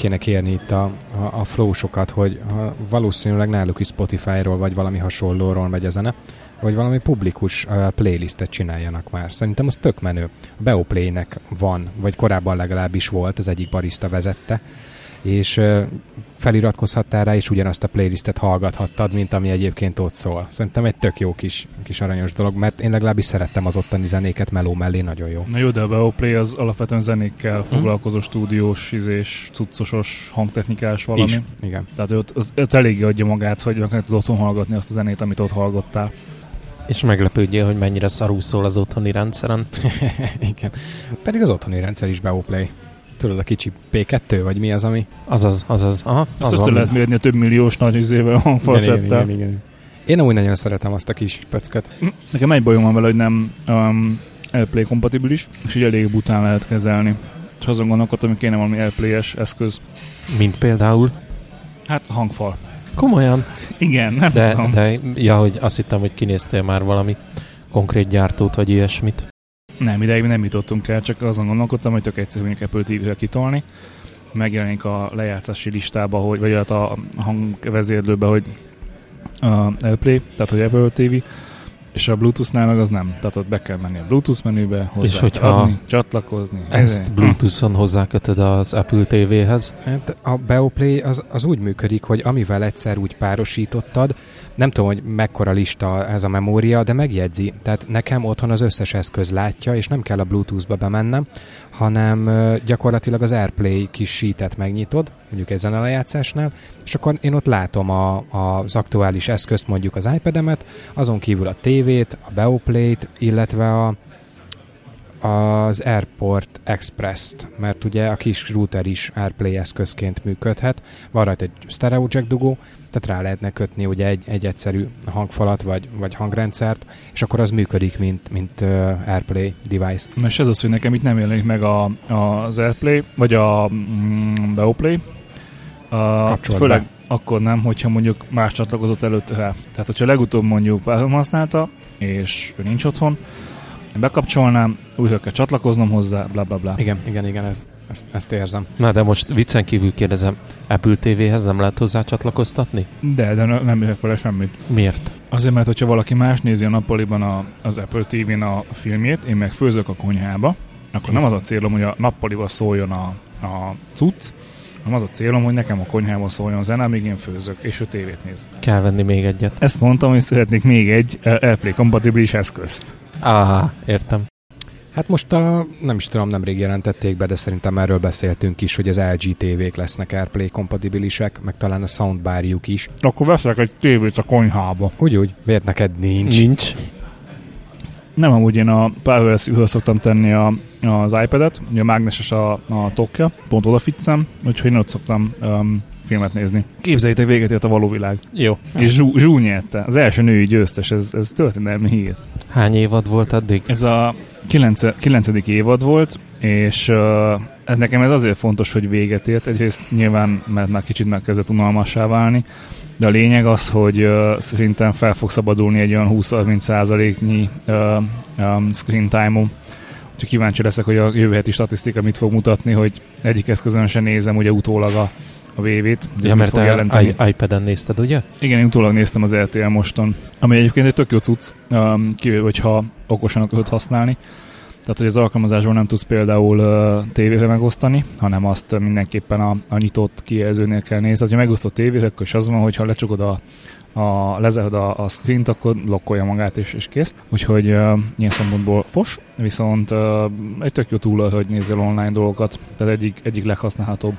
Kéne kérni itt a, a, a flow-sokat, hogy ha valószínűleg náluk is Spotify-ról vagy valami hasonlóról megy a zene, vagy valami publikus uh, playlistet csináljanak már. Szerintem az tök menő. A Beoplay-nek van, vagy korábban legalábbis volt, az egyik barista vezette, és feliratkozhattál rá, és ugyanazt a playlistet hallgathattad, mint ami egyébként ott szól. Szerintem egy tök jó kis, kis aranyos dolog, mert én legalábbis szerettem az ottani zenéket meló mellé, nagyon jó. Na jó, de a Beoplay az alapvetően zenékkel foglalkozó hmm. stúdiós, izés, cuccosos, hangtechnikás valami. Is, igen. Tehát ott, ott, ott eléggé adja magát, hogy meg tud otthon hallgatni azt a zenét, amit ott hallgattál. És meglepődjél, hogy mennyire szarú szól az otthoni rendszeren. igen. Pedig az otthoni rendszer is Beoplay. Tudod, a kicsi P2, vagy mi az, ami? Azaz, azaz. Aha, Azt az össze lehet mérni a több milliós nagy izével hangfalszettel. igen, igen, igen. Én úgy nagyon szeretem azt a kis pöcköt. Nekem egy bajom van vele, hogy nem um, AirPlay kompatibilis, és így elég bután lehet kezelni. És azon gondolkodtam, hogy kéne valami AirPlay-es eszköz. Mint például. Hát hangfal. Komolyan. Igen, nem De, tudom. de ja, hogy azt hittem, hogy kinéztél már valami konkrét gyártót, vagy ilyesmit. Nem, ideig nem jutottunk el, csak azon gondolkodtam, hogy tök egyszerű mondjuk Apple TV-re kitolni. Megjelenik a lejátszási listába, hogy, vagy hát a hangvezérlőbe, hogy a AirPlay, tehát hogy Apple TV, és a Bluetooth-nál meg az nem. Tehát ott be kell menni a Bluetooth menübe, hozzá És hogyha adni, csatlakozni. Ezt Bluetooth-on hozzákötöd az Apple TV-hez. Hát a Beoplay az, az úgy működik, hogy amivel egyszer úgy párosítottad, nem tudom, hogy mekkora lista ez a memória, de megjegyzi. Tehát nekem otthon az összes eszköz látja, és nem kell a Bluetooth-ba bemennem, hanem gyakorlatilag az AirPlay kis sheetet megnyitod, mondjuk egy zenelejátszásnál, és akkor én ott látom a, az aktuális eszközt, mondjuk az iPad-emet, azon kívül a tévét, a Beoplay-t, illetve a, az Airport Express-t, mert ugye a kis router is AirPlay eszközként működhet. Van rajta egy stereo jack dugó, tehát rá lehetne kötni ugye egy, egy egyszerű hangfalat vagy, vagy hangrendszert, és akkor az működik, mint, mint uh, AirPlay device. Na és ez az, hogy nekem itt nem jelenik meg a, a, az AirPlay, vagy a mm, Beoplay. A, főleg be. akkor nem, hogyha mondjuk más csatlakozott előtte rá. Tehát, hogyha legutóbb mondjuk használta, és ő nincs otthon, én bekapcsolnám, újra kell csatlakoznom hozzá, bla bla bla. Igen, igen, igen, ez, ezt, ezt érzem. Na de most viccen kívül kérdezem, Apple TV-hez nem lehet hozzá csatlakoztatni? De, de nem érek vele semmit. Miért? Azért, mert hogyha valaki más nézi a nappaliban a, az Apple TV-n a filmjét, én meg főzök a konyhába, akkor nem az a célom, hogy a nappaliba szóljon a, a cucc, hanem az a célom, hogy nekem a konyhában szóljon a zene, amíg én főzök, és ő tévét néz. Kell venni még egyet. Ezt mondtam, hogy szeretnék még egy AirPlay kompatibilis eszközt. Á, értem. Hát most a, nem is tudom, nemrég jelentették be, de szerintem erről beszéltünk is, hogy az LG tévék lesznek AirPlay kompatibilisek, meg talán a soundbarjuk is. Akkor veszek egy tévét a konyhába. Úgy, úgy. Miért neked nincs? Nincs. Nem, amúgy én a power szoktam tenni a, az iPad-et, ugye a mágneses a, a tokja, pont odaficcem, úgyhogy én ott szoktam um, filmet nézni. Képzeljétek, véget ért a való világ. Jó. És Zsú, Zsú nyerte. Az első női győztes, ez, ez történelmi hír. Hány évad volt addig? Ez a kilenc, kilencedik évad volt, és uh, nekem ez azért fontos, hogy véget ért. Egyrészt nyilván, mert már kicsit megkezdett unalmassá válni, de a lényeg az, hogy uh, szerintem fel fog szabadulni egy olyan 20-30 százaléknyi uh, um, screen time-om. Úgyhogy kíváncsi leszek, hogy a jövő heti statisztika mit fog mutatni, hogy egyik eszközön se nézem ugye utólag a, a VV-t. Ja, mert te iPad-en nézted, ugye? Igen, én utólag néztem az RTL moston, ami egyébként egy tök jó cucc, um, kivéve, hogyha okosan akarod használni. Tehát, hogy az alkalmazásból nem tudsz például uh, tévére megosztani, hanem azt mindenképpen a, a nyitott kijelzőnél kell nézni. Tehát, ha megosztott tévére, akkor is az van, hogyha lecsukod a, a lezárod a, a screen akkor lokkolja magát és, és kész. Úgyhogy uh, ilyen szempontból fos, viszont uh, egy tök jó túl, hogy nézzel online dolgokat, tehát egyik, egyik leghasználhatóbb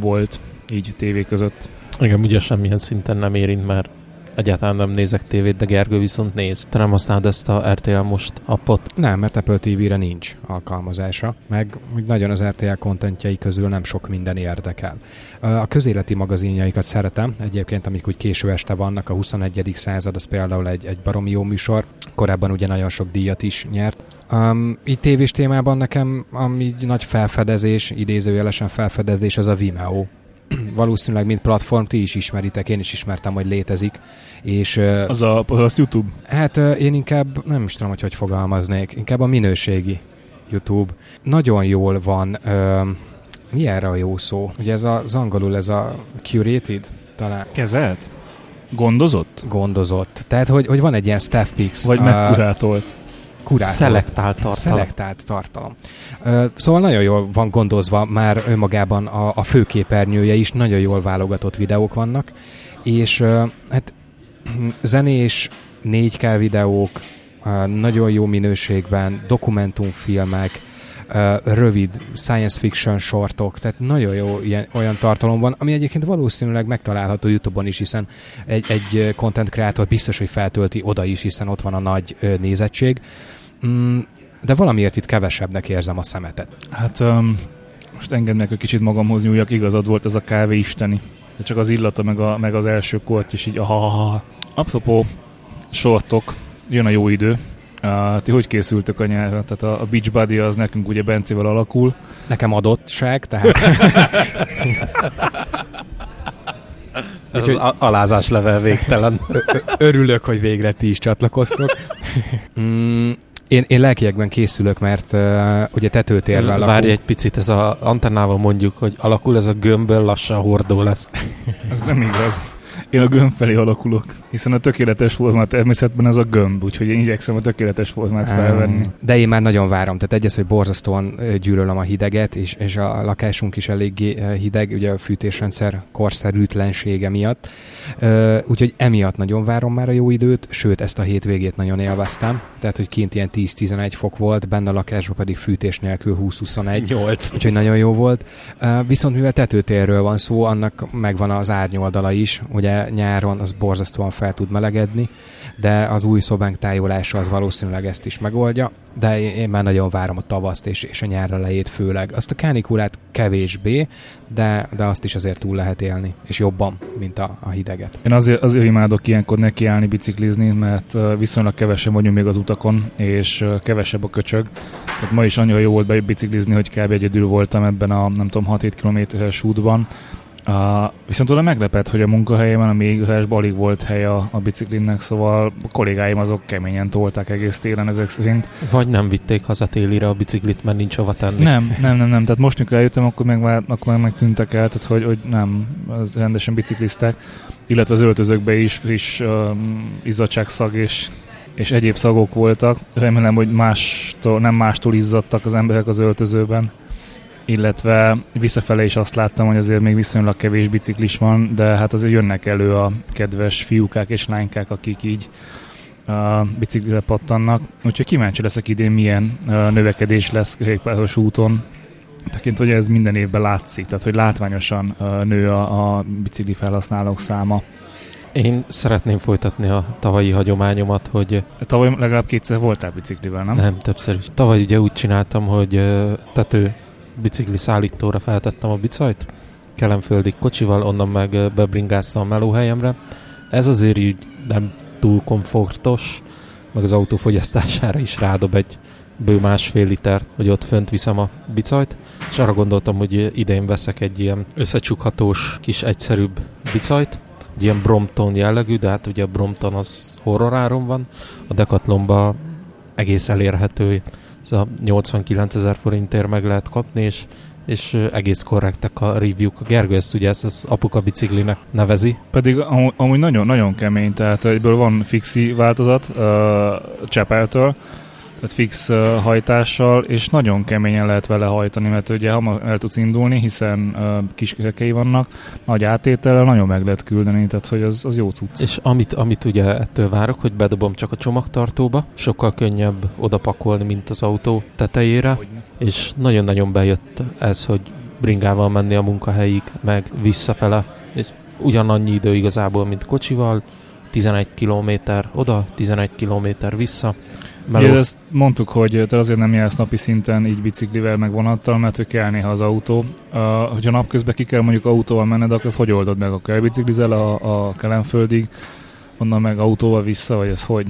volt így tévé között. Igen, ugye semmilyen szinten nem érint, mert egyáltalán nem nézek tévét, de Gergő viszont néz. Te nem használod ezt a RTL most appot? Nem, mert Apple TV-re nincs alkalmazása, meg nagyon az RTL kontentjai közül nem sok minden érdekel. A közéleti magazinjaikat szeretem, egyébként amik úgy késő este vannak, a 21. század, az például egy, egy baromi jó műsor, korábban ugye nagyon sok díjat is nyert. Um, így tévés témában nekem ami nagy felfedezés, idézőjelesen felfedezés, az a Vimeo valószínűleg mint platform ti is ismeritek, én is ismertem, hogy létezik. És, az a, az YouTube? Hát én inkább, nem is tudom, hogy hogy fogalmaznék, inkább a minőségi YouTube. Nagyon jól van mi erre a jó szó? Ugye ez az angolul, ez a curated talán. Kezelt? Gondozott? Gondozott. Tehát, hogy, hogy van egy ilyen staff picks. Vagy megkurátolt? Kurátolt. Szelektált tartalom. Szelektált tartalom. Szóval nagyon jól van gondozva már önmagában a, a főképernyője is, nagyon jól válogatott videók vannak, és hát zenés 4K videók, nagyon jó minőségben, dokumentumfilmek, rövid science fiction sortok, tehát nagyon jó ilyen, olyan tartalom van, ami egyébként valószínűleg megtalálható YouTube-on is, hiszen egy, egy content creator biztos, hogy feltölti oda is, hiszen ott van a nagy nézettség. Mm, de valamiért itt kevesebbnek érzem a szemetet. Hát um, most engedd meg, hogy kicsit magamhoz nyúljak, igazad volt ez a kávé isteni. De csak az illata, meg, a, meg az első kort is így aha. Apropó, sortok, jön a jó idő, Uh, ti hogy készültök a nyelvre? Tehát a, a Beach Buddy az nekünk ugye Bencével alakul. Nekem adottság, tehát... Ez Úgyhogy az alázás level végtelen. Örülök, hogy végre ti is csatlakoztok. mm, én, én lelkiekben készülök, mert uh, ugye tetőtérrel alakul. Várj egy picit, ez a antennával mondjuk, hogy alakul ez a gömbből lassan hordó lesz. ez nem igaz én a gömb felé alakulok, hiszen a tökéletes formát természetben ez a gömb, úgyhogy én igyekszem a tökéletes formát felvenni. De én már nagyon várom, tehát egyes, hogy borzasztóan gyűlölöm a hideget, és, és a lakásunk is eléggé hideg, ugye a fűtésrendszer korszerűtlensége miatt. Úgyhogy emiatt nagyon várom már a jó időt, sőt ezt a hétvégét nagyon élveztem, tehát hogy kint ilyen 10-11 fok volt, benne a lakásban pedig fűtés nélkül 20-21. 8. Úgyhogy nagyon jó volt. Viszont mivel tetőtérről van szó, annak megvan az árnyoldala is, ugye nyáron az borzasztóan fel tud melegedni, de az új szobánk tájolása az valószínűleg ezt is megoldja, de én már nagyon várom a tavaszt és, és a nyár elejét főleg. Azt a kánikulát kevésbé, de, de azt is azért túl lehet élni, és jobban, mint a, a hideget. Én azért, azért imádok ilyenkor nekiállni, biciklizni, mert viszonylag kevesen vagyunk még az utakon, és kevesebb a köcsög. Tehát ma is annyira jó volt biciklizni, hogy kb. egyedül voltam ebben a nem tudom 6-7 kilométeres útban, Uh, viszont oda meglepett, hogy a munkahelyemen a mélyhősben alig volt hely a, a biciklinnek, szóval a kollégáim azok keményen tolták egész télen ezek szerint. Vagy nem vitték haza télire a biciklit, mert nincs hova tenni. Nem, nem, nem, nem. Tehát most, mikor eljöttem, akkor meg, már, akkor meg megtűntek el, tehát hogy, hogy nem, az rendesen bicikliztek, illetve az öltözőkbe is friss um, izzadságszag és és egyéb szagok voltak. Remélem, hogy mástól, nem mástól izzadtak az emberek az öltözőben illetve visszafele is azt láttam, hogy azért még viszonylag kevés biciklis van, de hát azért jönnek elő a kedves fiúkák és lánykák, akik így a biciklire pattannak. Úgyhogy kíváncsi leszek idén, milyen növekedés lesz kerékpáros úton. Tekint, hogy ez minden évben látszik, tehát hogy látványosan nő a, a bicikli felhasználók száma. Én szeretném folytatni a tavalyi hagyományomat, hogy... Tavaly legalább kétszer voltál biciklivel, nem? Nem, többször is. Tavaly ugye úgy csináltam, hogy tető bicikli szállítóra feltettem a bicajt, kelemföldig kocsival, onnan meg bebringáztam a melóhelyemre. Ez azért így nem túl komfortos, meg az autó fogyasztására is rádob egy bő másfél liter, hogy ott fönt viszem a bicajt, és arra gondoltam, hogy idén veszek egy ilyen összecsukhatós, kis egyszerűbb bicajt, egy ilyen Brompton jellegű, de hát ugye a Brompton az horroráron van, a Decathlonban egész elérhető a 89 ezer forintért meg lehet kapni, és, és egész korrektek a review-k. Gergő ezt ugye ezt az apuka biciklinek nevezi. Pedig amúgy nagyon-nagyon kemény, tehát egyből van fixi változat uh, Csepeltől, tehát fix hajtással, és nagyon keményen lehet vele hajtani, mert ugye hamar el tudsz indulni, hiszen kis kekei vannak, nagy átétellel nagyon meg lehet küldeni, tehát hogy az, az jó cucc. És amit, amit ugye ettől várok, hogy bedobom csak a csomagtartóba, sokkal könnyebb odapakolni, mint az autó tetejére, Hogyne. és nagyon-nagyon bejött ez, hogy bringával menni a munkahelyig, meg visszafele, és ugyanannyi idő igazából, mint kocsival, 11 km oda, 11 km vissza, Meló. Igen, ezt mondtuk, hogy te azért nem jársz napi szinten így biciklivel, meg vonattal, mert hogy kell néha az autó. Uh, hogyha napközben ki kell mondjuk autóval menned, akkor azt hogy oldod meg? Akkor elbiciklizel a, a kelemföldig, onnan meg autóval vissza, vagy ez hogy?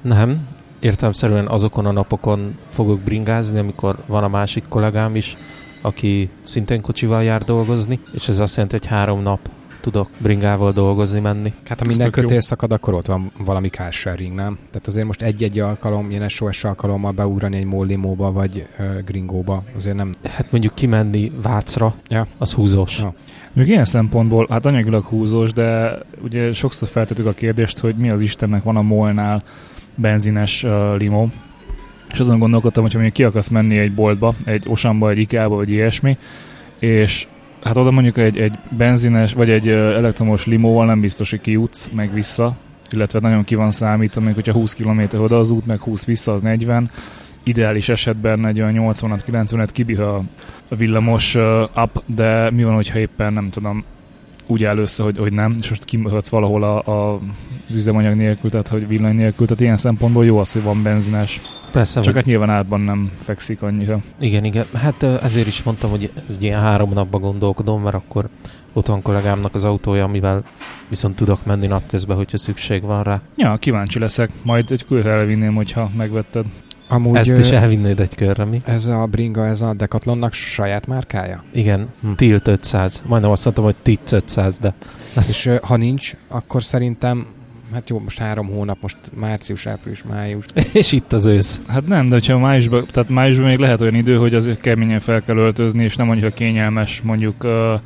Nem, értelmszerűen azokon a napokon fogok bringázni, amikor van a másik kollégám is, aki szintén kocsival jár dolgozni, és ez azt jelenti, hogy három nap tudok bringával dolgozni, menni. Hát ha minden tök jó. kötél szakad, akkor ott van valami car sharing, nem? Tehát azért most egy-egy alkalom, ilyen SOS alkalommal beugrani egy mollimóba vagy uh, gringóba, azért nem... Hát mondjuk kimenni Vácra, Ja. az húzós. Ja. Még ilyen szempontból, hát anyagilag húzós, de ugye sokszor feltettük a kérdést, hogy mi az Istennek van a molnál benzines uh, limó. És azon gondolkodtam, hogy ha mondjuk ki akarsz menni egy boltba, egy Osamba, egy Ikea-ba, vagy ilyesmi, és hát oda mondjuk egy, egy benzines, vagy egy elektromos limóval nem biztos, hogy kijutsz meg vissza, illetve nagyon ki van számítva, még hogyha 20 km oda az út, meg 20 vissza, az 40. Ideális esetben egy olyan 80 90-et kibír a villamos up, de mi van, hogyha éppen nem tudom, úgy áll össze, hogy, hogy nem, és most kimutatsz valahol a, a üzemanyag nélkül, tehát hogy villany nélkül, tehát ilyen szempontból jó az, hogy van benzines. Persze, Csak hát nyilván átban nem fekszik annyira. igen, igen. Hát ezért is mondtam, hogy egy ilyen három napba gondolkodom, mert akkor ott van kollégámnak az autója, amivel viszont tudok menni napközben, hogyha szükség van rá. Ja, kíváncsi leszek. Majd egy külre elvinném, hogyha megvetted. Amúgy Ezt is elvinnéd egy körre, mi? ez a bringa, ez a Decathlonnak saját márkája? Igen, Hm. Tilt 500. Majdnem azt mondtam, hogy Tic 500, de Ez- És ha nincs, akkor szerintem hát jó, most három hónap, most március, április, május. és itt az ősz. Hát nem, de hogyha májusban, tehát májusban még lehet olyan idő, hogy azért keményen fel kell öltözni, és nem annyira kényelmes mondjuk uh,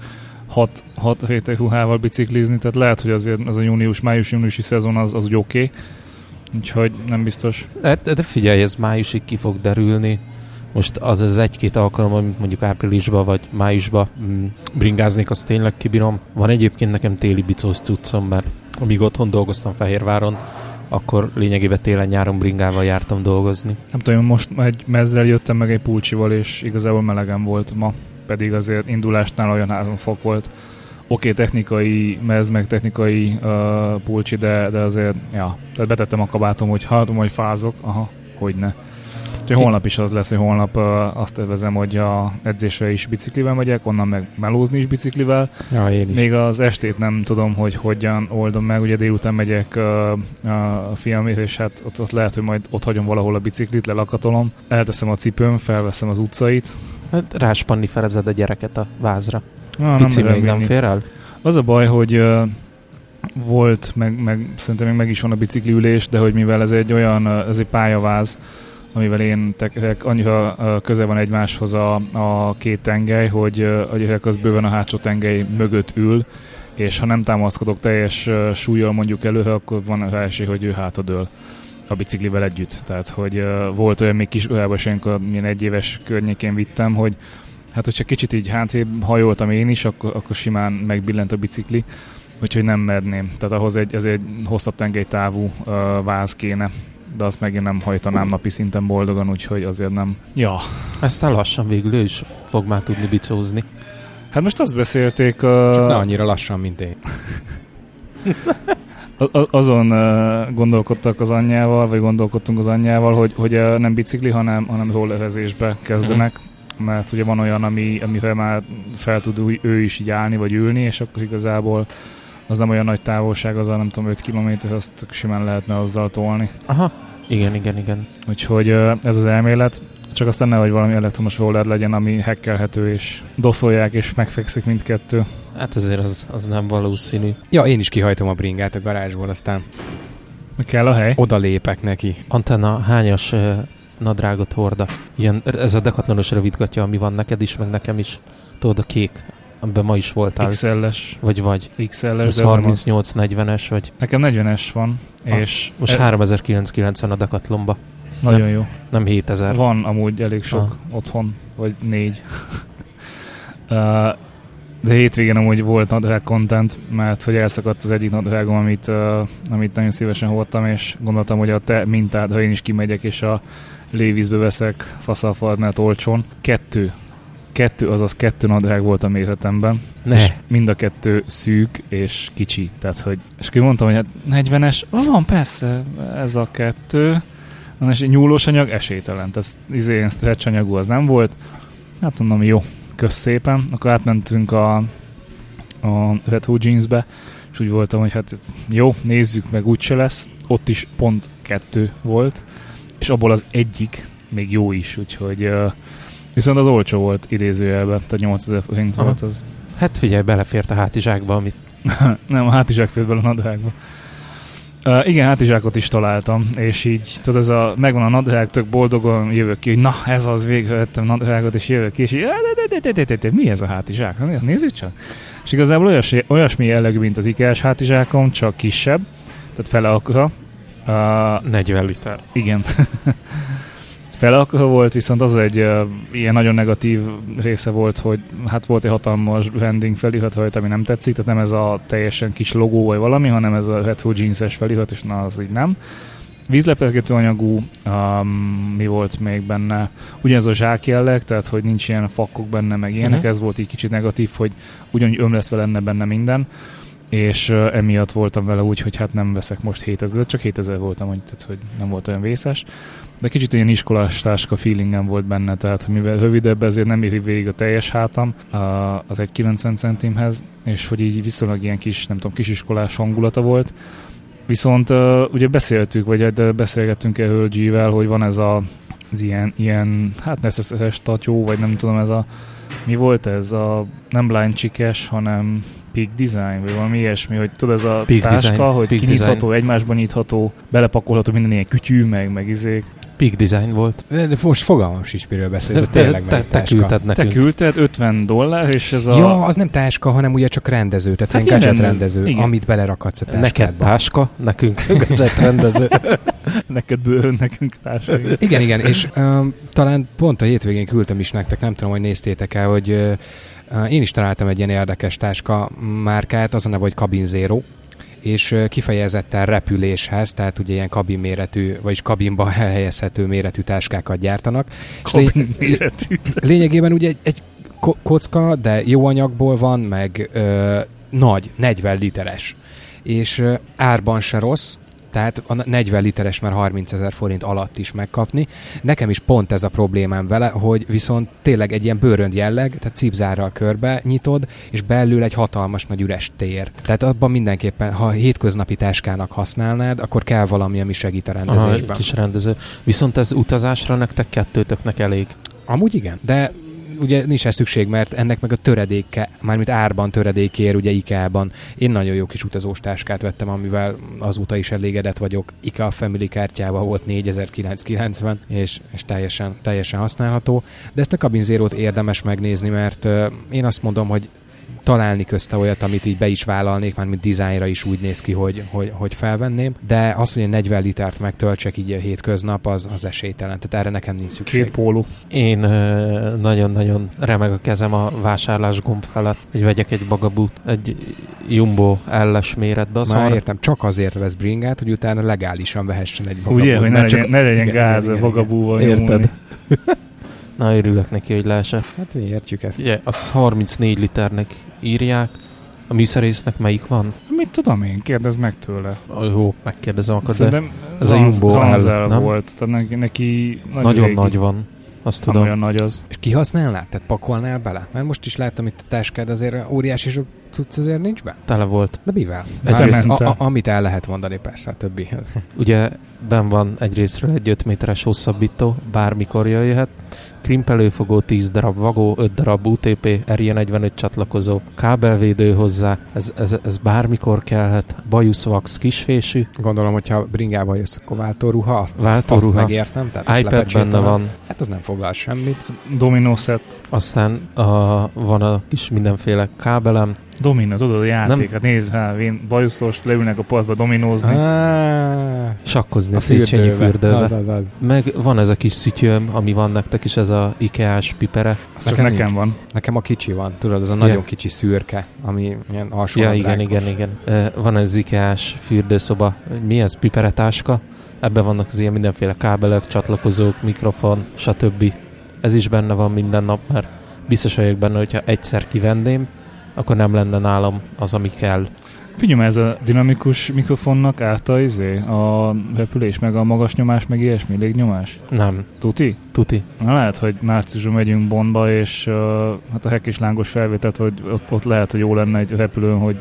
hat, hat réteg ruhával biciklizni, tehát lehet, hogy azért az a június, május-júniusi szezon az, az úgy oké. Okay. Úgyhogy nem biztos. De, de figyelj, ez májusig ki fog derülni. Most az az egy-két alkalom, amit mondjuk áprilisban vagy májusban mm, bringáznék, azt tényleg kibírom. Van egyébként nekem téli bicós cuccom, mert amíg otthon dolgoztam Fehérváron, akkor lényegében télen-nyáron bringával jártam dolgozni. Nem tudom, most egy mezzel jöttem meg egy pulcsival, és igazából melegem volt ma, pedig azért indulásnál olyan 3 fok volt. Oké, okay, technikai mez, meg technikai uh, pulcsi, de, de azért, ja, tehát betettem a kabátom, hogy ha hogy fázok, aha, hogy ne. Úgyhogy holnap is az lesz, hogy holnap uh, azt tervezem, hogy a edzésre is biciklivel megyek, onnan meg melózni is biciklivel. Ja, én is. Még az estét nem tudom, hogy hogyan oldom meg, ugye délután megyek uh, a fiamért, és hát ott, ott lehet, hogy majd ott hagyom valahol a biciklit, lelakatolom, elteszem a cipőm, felveszem az utcait. Hát ráspanni felezed a gyereket a vázra. Ah, Pici merem még nem fér el? Az a baj, hogy uh, volt, meg, meg szerintem még meg is van a bicikliülés, de hogy mivel ez egy olyan, ez egy pályaváz, amivel én tekek, annyira közel van egymáshoz a, a két tengely, hogy a gyerek az bőven a hátsó tengely mögött ül, és ha nem támaszkodok teljes súlyjal mondjuk előre, akkor van rá esély, hogy ő hátadől a biciklivel együtt. Tehát, hogy volt olyan még kis olyan is, amikor milyen egy éves környékén vittem, hogy hát hogyha kicsit így hátrébb hajoltam én is, akkor, akkor simán megbillent a bicikli, úgyhogy nem merném. Tehát ahhoz egy, ez egy hosszabb tengelytávú uh, váz kéne, de azt megint nem hajtanám napi szinten boldogan, úgyhogy azért nem. Ja, Aztán lassan végül ő is fog már tudni bicózni. hát most azt beszélték, Csak ne uh, annyira lassan, mint én. azon uh, gondolkodtak az anyjával, vagy gondolkodtunk az anyjával, hogy, hogy uh, nem bicikli, hanem, hanem rollerezésbe kezdenek. Mert ugye van olyan, ami, amivel már fel tud új- ő is így állni, vagy ülni, és akkor igazából az nem olyan nagy távolság, az a nem tudom, 5 km, azt tök simán lehetne azzal tolni. Aha, igen, igen, igen. Úgyhogy ez az elmélet. Csak aztán nehogy valami elektromos roller legyen, ami hackelhető, és doszolják, és megfekszik mindkettő. Hát azért az, az nem valószínű. Ja, én is kihajtom a bringát a garázsból, aztán Meg kell a hely. oda lépek neki. Antenna, hányas uh, nadrágot hordasz? Ilyen, ez a dekatlanos rövidgatja, ami van neked is, meg nekem is. Tudod, a kék, amiben ma is voltál. XL-es. Vagy vagy. XL-es, Ez de ez nem az. 38-40-es, vagy Nekem 40-es van, Ah, és most ez 3990 a Decathlonba. nagyon jó. Nem 7000. Van amúgy elég sok Ah. otthon, vagy négy. Uh, de hétvégén amúgy volt nadrág content, mert hogy elszakadt az egyik nadrágom, amit, uh, amit nagyon szívesen hordtam, és gondoltam, hogy a te mintád, ha én is kimegyek, és a Lévízbe veszek faszalfaldnát olcsón. Kettő. Kettő, azaz kettő nadrág volt a méretemben. Ne. És mind a kettő szűk és kicsi. Tehát, hogy, és akkor mondtam, hogy hát 40-es, van persze, ez a kettő. Na, és nyúlós anyag esélytelen. Tehát izé, ilyen stretch anyagú az nem volt. Hát mondom, jó, kösz szépen. Akkor átmentünk a, a Hood Jeansbe, és úgy voltam, hogy hát jó, nézzük meg, úgyse lesz. Ott is pont kettő volt, és abból az egyik még jó is, úgyhogy uh, viszont az olcsó volt idézőjelben, tehát 8000 forint Aha. volt az. Hát figyelj, belefért a hátizsákba, amit nem, a hátizsák fért bele a nadrágba. Uh, igen, hátizsákot is találtam, és így, tudod, ez a, megvan a nadrág, tök boldogan jövök ki, hogy na, ez az, végre vettem nadrágot, és jövök ki, és így, de, de, de, de, mi ez a hátizsák? Nézzük csak. És igazából olyas, olyasmi jellegű, mint az IKEA-s hátizsákom, csak kisebb, tehát fele akkora. Uh, 40 liter. Igen. fele volt, viszont az egy uh, ilyen nagyon negatív része volt, hogy hát volt egy hatalmas vending felirat rajta, ami nem tetszik, tehát nem ez a teljesen kis logó vagy valami, hanem ez a retro jeanses felirat, és na az így nem. Vízlepelgető anyagú, um, mi volt még benne, ugyanez a zsák jelleg, tehát hogy nincs ilyen fakok benne, meg ilyenek, uh-huh. ez volt így kicsit negatív, hogy ugyanúgy ömlesztve lenne benne minden és emiatt voltam vele úgy, hogy hát nem veszek most 7000, csak 7000 voltam, hogy, tehát, hogy nem volt olyan vészes. De kicsit ilyen iskolás táska feelingem volt benne, tehát hogy mivel rövidebb, ezért nem éri végig a teljes hátam az egy 90 centimhez, és hogy így viszonylag ilyen kis, nem tudom, kisiskolás hangulata volt. Viszont ugye beszéltük, vagy beszélgettünk erről G-vel, hogy van ez a az ilyen, ilyen hát neszeszeres tatyó, vagy nem tudom, ez a mi volt ez a nem blind csikes, hanem Peak Design, vagy valami ilyesmi, hogy tudod, ez a Peak táska, design. hogy Peak kinyitható, design. egymásban nyitható, belepakolható minden ilyen kütyű, meg, meg izék. Peak Design volt. De most fogalmam sincs, miről beszélsz, te, tényleg te, te, te küldted nekünk. Te küldted 50 dollár, és ez a... Ja, az nem táska, hanem ugye csak rendező, tehát hát ilyen gadget rendező, igen. amit belerakadsz a táskádba. Neked táska, nekünk gadget rendező. Neked bőrön, nekünk táska. Igen, igen, és um, talán pont a hétvégén küldtem is nektek, nem tudom, hogy néztétek el, hogy uh, én is találtam egy ilyen érdekes táska márkát, az a neve, hogy Cabin Zero, és kifejezetten repüléshez, tehát ugye ilyen kabin méretű, vagyis kabinba helyezhető méretű táskákat gyártanak. Kabin méretű. Lényegében ugye egy, egy kocka, de jó anyagból van, meg ö, nagy, 40 literes. És ö, árban se rossz, tehát a 40 literes már 30 ezer forint alatt is megkapni. Nekem is pont ez a problémám vele, hogy viszont tényleg egy ilyen bőrönd jelleg, tehát cipzárral körbe nyitod, és belül egy hatalmas nagy üres tér. Tehát abban mindenképpen, ha hétköznapi táskának használnád, akkor kell valami, ami segít a rendezésben. Aha, kis rendező. Viszont ez utazásra nektek kettőtöknek elég. Amúgy igen, de ugye nincs ez szükség, mert ennek meg a töredéke, mármint árban töredékér, ugye IKEA-ban. Én nagyon jó kis utazós táskát vettem, amivel azóta is elégedett vagyok. IKEA Family kártyával volt 4990, és, és teljesen, teljesen használható. De ezt a Cabin Zero-t érdemes megnézni, mert uh, én azt mondom, hogy találni közte olyat, amit így be is vállalnék, már mint dizájnra is úgy néz ki, hogy, hogy, hogy felvenném, de az, hogy egy 40 litert megtöltsek így a hétköznap, az, az esélytelen. Tehát erre nekem nincs szükség. Két póló. Én nagyon-nagyon remeg a kezem a vásárlás gomb felett, hogy vegyek egy bagabút, egy Jumbo elles méretbe. Az Már értem, csak azért vesz bringát, hogy utána legálisan vehessen egy bagabút. Ugye, hogy ne legyen, ne legyen gáz a bagabúval. Érted? Na, örülök neki, hogy leesett. Hát mi értjük ezt. Ugye, az 34 liternek írják. A műszerésznek melyik van? Mit tudom én, kérdezd meg tőle. Oh, jó, megkérdezem akkor, de ez a Jumbo el, nem? volt, tehát neki, neki nagy nagyon régi. nagy van. Azt tudom. olyan nagy az. És kihasználnád? Tehát pakolnál bele? Mert most is láttam itt a táskád, azért óriási sok cucc azért nincs be? Tele volt. De mivel? Ez a, a, amit el lehet mondani, persze, a többi. Ugye ben van egyrésztről egy 5 méteres hosszabbító, bármikor jöjjhet, krimpelőfogó 10 darab, vagó 5 darab, UTP, RJ45 csatlakozó, kábelvédő hozzá, ez, ez, ez bármikor kellhet, bajuszvax kisfésű. Gondolom, hogyha bringával jössz, akkor váltóruha, azt, váltóruha. azt, azt megértem. Tehát iPad benne van. Hát az nem foglal semmit. Domino set. Aztán a, van a kis mindenféle kábelem, Domino, tudod a játéket, nem. nézd, hát én bajuszos, leülnek a partba dominózni. Ah, Sakkozni a Széchenyi fürdőbe. Az, az, az. Meg van ez a kis szütyöm, ami van nektek is, ez a Ikeás pipere. Az csak nekem, nekem van. Nekem a kicsi van, tudod, az a nagyon yeah. kicsi szürke, ami ilyen alsó Ja, igen, igen, igen. Van ez Ikeás fürdőszoba. Mi ez? Piperetáska? Ebben vannak az ilyen mindenféle kábelek, csatlakozók, mikrofon, stb. Ez is benne van minden nap, mert biztos vagyok benne, hogyha egyszer kivenném, akkor nem lenne nálam az, ami kell. Figyelj, ez a dinamikus mikrofonnak által izé, a repülés, meg a magas nyomás, meg ilyesmi, légnyomás? Nem. Tuti? Tuti. Na lehet, hogy márciusban megyünk Bondba, és uh, hát a hekis lángos felvételt, hogy ott, ott lehet, hogy jó lenne egy repülőn, hogy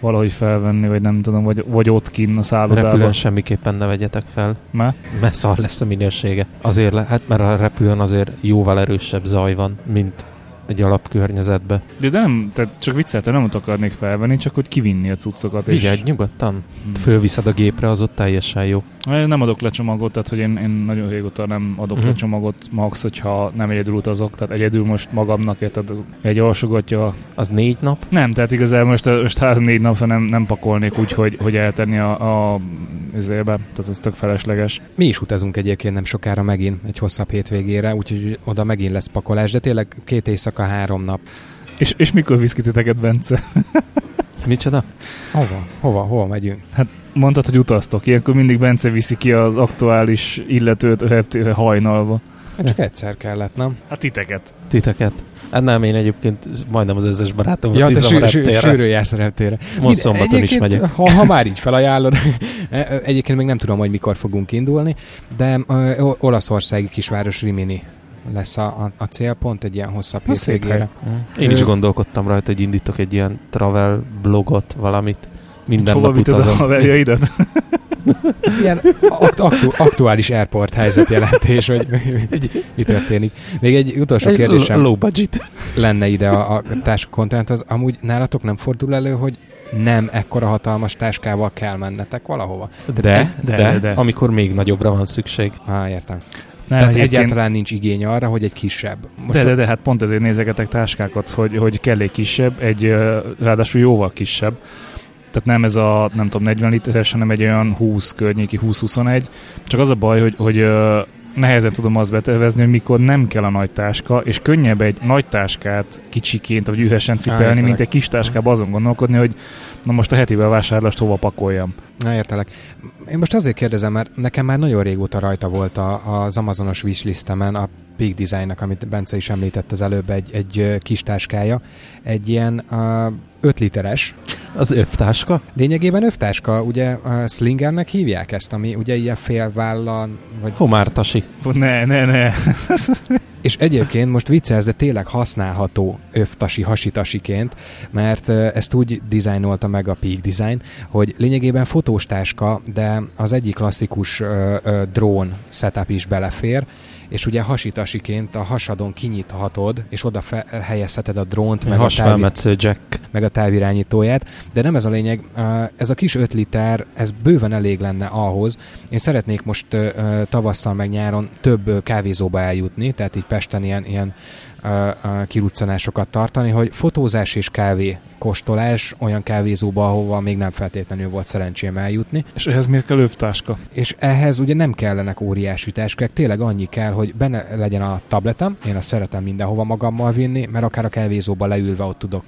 valahogy felvenni, vagy nem tudom, vagy, vagy ott kinn a szállodában. Repülőn semmiképpen ne vegyetek fel. Mert? Mert szar lesz a minősége. Azért lehet, mert a repülőn azért jóval erősebb zaj van, mint egy alapkörnyezetbe. De, de nem, tehát csak vicceltem, nem ott akarnék felvenni, csak hogy kivinni a cuccokat. És... Vigyázz, nyugodtan. Hmm. Fölviszed a gépre, az ott teljesen jó. Nem adok le csomagot, tehát hogy én, én nagyon régóta nem adok Mhm. le csomagot, max, hogyha nem egyedül utazok, tehát egyedül most magamnak érted, egy alsogatja. Az négy nap? Nem, tehát igazából most, most három-négy napra nem, nem pakolnék úgy, hogy, hogy eltenni a, a ezébe, tehát ez tök felesleges. Mi is utazunk egyébként nem sokára megint egy hosszabb hétvégére, úgyhogy oda megint lesz pakolás, de tényleg két éjszaka, három nap. És, és mikor visz ki titeket, Bence? Micsoda? Hova? Hova? Hova megyünk? Mondtad, hogy utaztok, ilyenkor mindig Bence viszi ki az aktuális illetőt reptére hajnalva. Hát csak egyszer kellett, nem? Hát titeket. Titeket? Hát nem, én egyébként majdnem az összes barátomat Ja, te viszem a sű, sű, reptérre. sűrű jársz a reptére. Most szombaton is megyek. Ha, ha már így felajánlod, egyébként még nem tudom, hogy mikor fogunk indulni, de ö, Olaszországi kisváros Rimini lesz a, a, a célpont egy ilyen hosszabb Na, hétvégére. Mm. Én is gondolkodtam rajta, hogy indítok egy ilyen travel blogot, valamit. Minden Hova nap vited a utazom. haverjaidat? Ilyen aktu, aktu, aktuális airport helyzetjelentés, hogy mi történik. Még egy utolsó Egy kérdésem low budget. lenne ide a, a táskontent, az amúgy nálatok nem fordul elő, hogy nem ekkora hatalmas táskával kell mennetek valahova? De, de, de, de. de, amikor még nagyobbra van szükség. Á, értem. Nem, Tehát egyébként- egyáltalán nincs igény arra, hogy egy kisebb. Most de, de, de, hát pont ezért nézegetek táskákat, hogy, hogy kell egy kisebb, egy ráadásul jóval kisebb. Tehát nem ez a, nem tudom, 40 literes, hanem egy olyan 20 környéki, 20-21. Csak az a baj, hogy, hogy nehezen tudom azt betervezni, hogy mikor nem kell a nagy táska, és könnyebb egy nagy táskát kicsiként, vagy üresen cipelni, értelek. mint egy kis táskába azon gondolkodni, hogy na most a heti bevásárlást hova pakoljam. Na, értelek. Én most azért kérdezem, mert nekem már nagyon régóta rajta volt a, az Amazonos wishlistemen a Peak Design-nak, amit Bence is említett az előbb, egy, egy kis táskája. Egy ilyen uh, 5 literes. Az övtáska? Lényegében övtáska, ugye uh, slingernek hívják ezt, ami ugye ilyen félvállan, vagy Homártasi. Ne, ne, ne. És egyébként most viccelsz, de tényleg használható övtasi hasitasiként, mert ezt úgy dizájnolta meg a Peak Design, hogy lényegében fotós táska, de az egyik klasszikus ö, ö, drón setup is belefér, és ugye hasitasiként a hasadon kinyithatod, és oda fe- helyezheted a drónt, meg a, távi- Hasfelmetsző Jack. meg a távirányítóját, de nem ez a lényeg. Ez a kis 5 liter, ez bőven elég lenne ahhoz. Én szeretnék most tavasszal meg nyáron több kávézóba eljutni, tehát így Pesten ilyen, ilyen kiruccanásokat tartani, hogy fotózás és kávé kóstolás olyan kávézóba, ahova még nem feltétlenül volt szerencsém eljutni. És ehhez miért kell övtáska? És ehhez ugye nem kellenek óriási táskák, tényleg annyi kell, hogy benne legyen a tabletem, én azt szeretem mindenhova magammal vinni, mert akár a kávézóba leülve ott tudok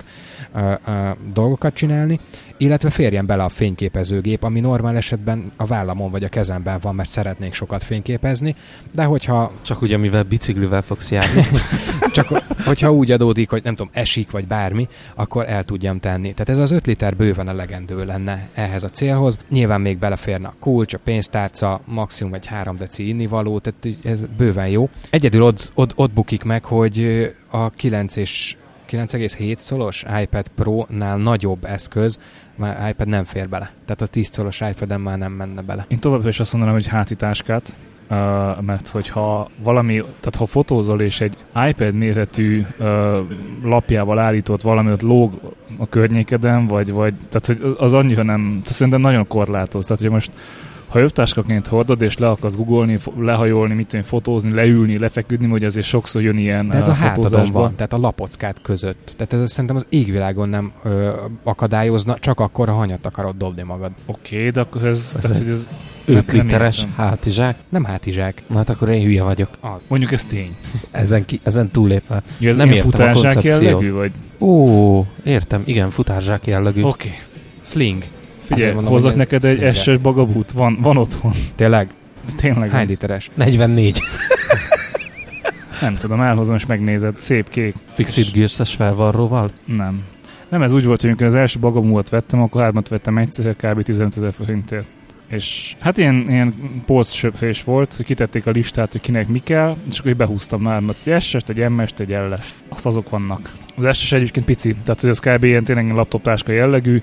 ö, ö, dolgokat csinálni, illetve férjen bele a fényképezőgép, ami normál esetben a vállamon vagy a kezemben van, mert szeretnék sokat fényképezni, de hogyha Csak ugye, mivel biciklivel fogsz járni. csak hogyha úgy adódik, hogy nem tudom, esik vagy bármi, akkor el tudjam tenni. Tehát ez az 5 liter bőven elegendő lenne ehhez a célhoz. Nyilván még beleférne a kulcs, a pénztárca, maximum egy 3 deci innivaló, tehát ez bőven jó. Egyedül ott, ott, ott bukik meg, hogy a 9 és 9,7 szolos iPad Pro-nál nagyobb eszköz, már iPad nem fér bele. Tehát a 10 szolos iPad-en már nem menne bele. Én továbbra is azt mondanám, hogy hátitáskát, uh, mert hogyha valami, tehát ha fotózol és egy iPad méretű uh, lapjával állított valami ott lóg a környékeden, vagy, vagy tehát hogy az annyira nem, tehát szerintem nagyon korlátoz. Tehát, hogy most ha övtáskaként hordod, és le akarsz googolni, lehajolni, mit tudom, fotózni, leülni, lefeküdni, hogy azért sokszor jön ilyen De ez ö, a hátadon van, tehát a lapockát között. Tehát ez szerintem az égvilágon nem ö, akadályozna, csak akkor, ha hanyat akarod dobni magad. Oké, okay, de akkor ez, Ez tehát, hogy ez 5 nem literes hátizsák. Nem hátizsák. Na hát akkor én hülye vagyok. mondjuk ez tény. Ezen, ki, ezen túllépve. Ja, ez Nem értem a koncepciót. jellegű, vagy? Ó, értem, igen, futárzsák jellegű. Oké. Okay. Sling. Figyelj, mondom, hozzak neked egy. SS bagabút, van, van otthon. Tényleg? Tényleg Hány literes? 44. Nem tudom, elhozom és megnézed. Szép kék. Fixit gírszes felvarróval? Nem. Nem, ez úgy volt, hogy amikor az első bagabumot vettem, akkor hármat vettem egyszer, kb. 15 ezer forintért. És hát ilyen, ilyen polcsöpfés volt, hogy kitették a listát, hogy kinek mi kell, és akkor behúztam hármat. Egy SS-t, egy MS-t, egy LS. Azt azok vannak. Az SS egyébként pici, tehát hogy az kb. ilyen tényleg laptop táska jellegű,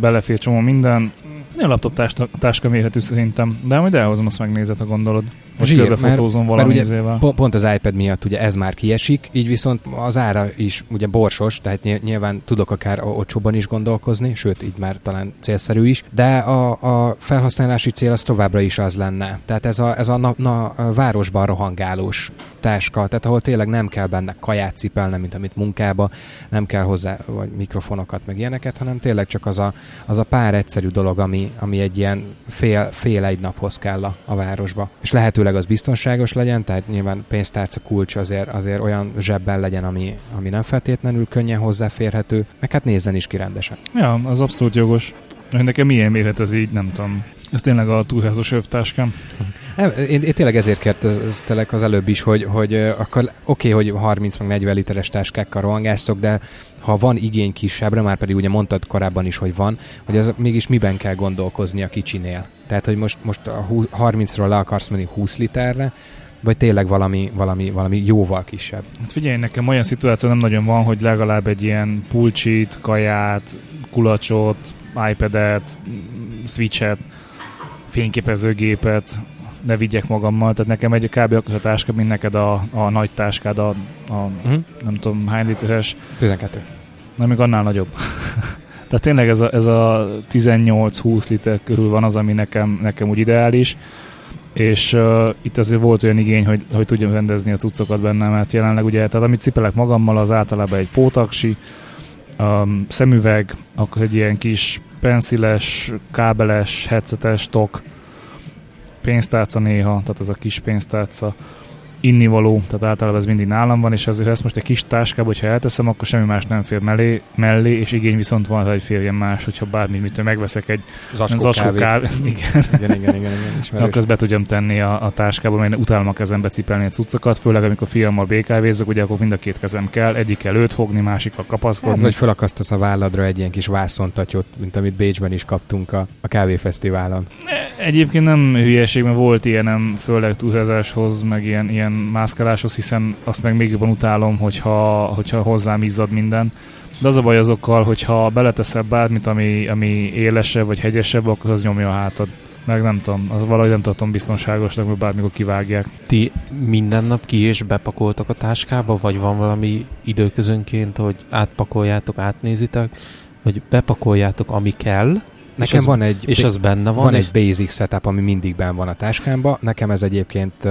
belefér csomó minden. Ilyen laptop táska, táska méretű szerintem, de majd elhozom, azt megnézed, ha gondolod. Hogy Zsír, mert, körbefotózom mert valami ugye izével. po- pont az iPad miatt ugye ez már kiesik, így viszont az ára is ugye borsos, tehát ny- nyilván tudok akár olcsóban is gondolkozni, sőt így már talán célszerű is, de a, a felhasználási cél az továbbra is az lenne. Tehát ez a, ez a, na, na, a városban rohangálós táska, tehát ahol tényleg nem kell benne kaját cipelnem, mint amit munkába, nem kell hozzá vagy mikrofonokat, meg ilyeneket, hanem tényleg csak az a, az a pár egyszerű dolog, ami, ami egy ilyen fél, fél egy naphoz kell a, a városba. És lehetőleg az biztonságos legyen, tehát nyilván pénztárca kulcs azért, azért olyan zsebben legyen, ami, ami nem feltétlenül könnyen hozzáférhető, meg hát nézzen is ki rendesen. Ja, az abszolút jogos. Nekem milyen mérhet ez így, nem tudom. Ez tényleg a túlházos övtáskám. Nem, én, én tényleg ezért kérdeztelek az előbb is, hogy, hogy akkor oké, okay, hogy 30 meg 40 literes táskákkal rohangásztok, de ha van igény kisebbre, már pedig ugye mondtad korábban is, hogy van, hogy az mégis miben kell gondolkozni a kicsinél. Tehát, hogy most, most a hú- 30-ról le akarsz menni 20 literre, vagy tényleg valami, valami, valami jóval kisebb. Hát figyelj, nekem olyan szituáció nem nagyon van, hogy legalább egy ilyen pulcsit, kaját, kulacsot, iPad-et, mm, switchet, fényképezőgépet ne vigyek magammal, tehát nekem egy kb. akkor a táska, mint neked a, a nagy táskád, a, a Uh-huh. nem tudom hány literes, 12. Na, még annál nagyobb. Tehát tényleg ez a, ez a 18-20 liter körül van az, ami nekem, nekem úgy ideális, és uh, itt azért volt olyan igény, hogy, hogy tudjam rendezni a cuccokat benne, mert jelenleg ugye, tehát amit cipelek magammal, az általában egy pótaksi, um, szemüveg, akkor egy ilyen kis pensziles, kábeles, headsetes tok, pénztárca néha, tehát ez a kis pénztárca, innivaló, tehát általában ez mindig nálam van, és azért ezt most egy kis táskába, hogyha elteszem, akkor semmi más nem fér mellé, mellé és igény viszont van, hogy férjen más, hogyha bármi, mit megveszek egy Zacskó, zacskó kávét. kávé, igen, Igen, igen, igen, igen, ismerős. akkor ezt be tudjam tenni a, a táskába, mert utálom a kezembe cipelni a cuccokat, főleg amikor fiammal BKV-zek, ugye akkor mind a két kezem kell, egyik előtt fogni, másikkal Hát, kapaszkodni. vagy felakasztasz a válladra egy ilyen kis vászontatyot, mint amit Bécsben is kaptunk a, a kávéfesztiválon. Egyébként nem hülyeség, mert volt ilyenem, főleg túlházáshoz, meg ilyen, ilyen mászkáláshoz, hiszen azt meg még jobban utálom, hogyha, hogyha hozzám izzad minden. De az a baj azokkal, hogyha beleteszel bármit, ami, ami élesebb vagy hegyesebb, akkor az nyomja a hátad. Meg nem tudom, az valahogy nem tartom biztonságosnak, mert bármikor kivágják. Ti minden nap ki és bepakoltak a táskába, vagy van valami időközönként, hogy átpakoljátok, átnézitek, vagy bepakoljátok, ami kell, Nekem az- van egy... és az benne van, Van és egy basic setup, ami mindig benn van a táskámba. Nekem ez egyébként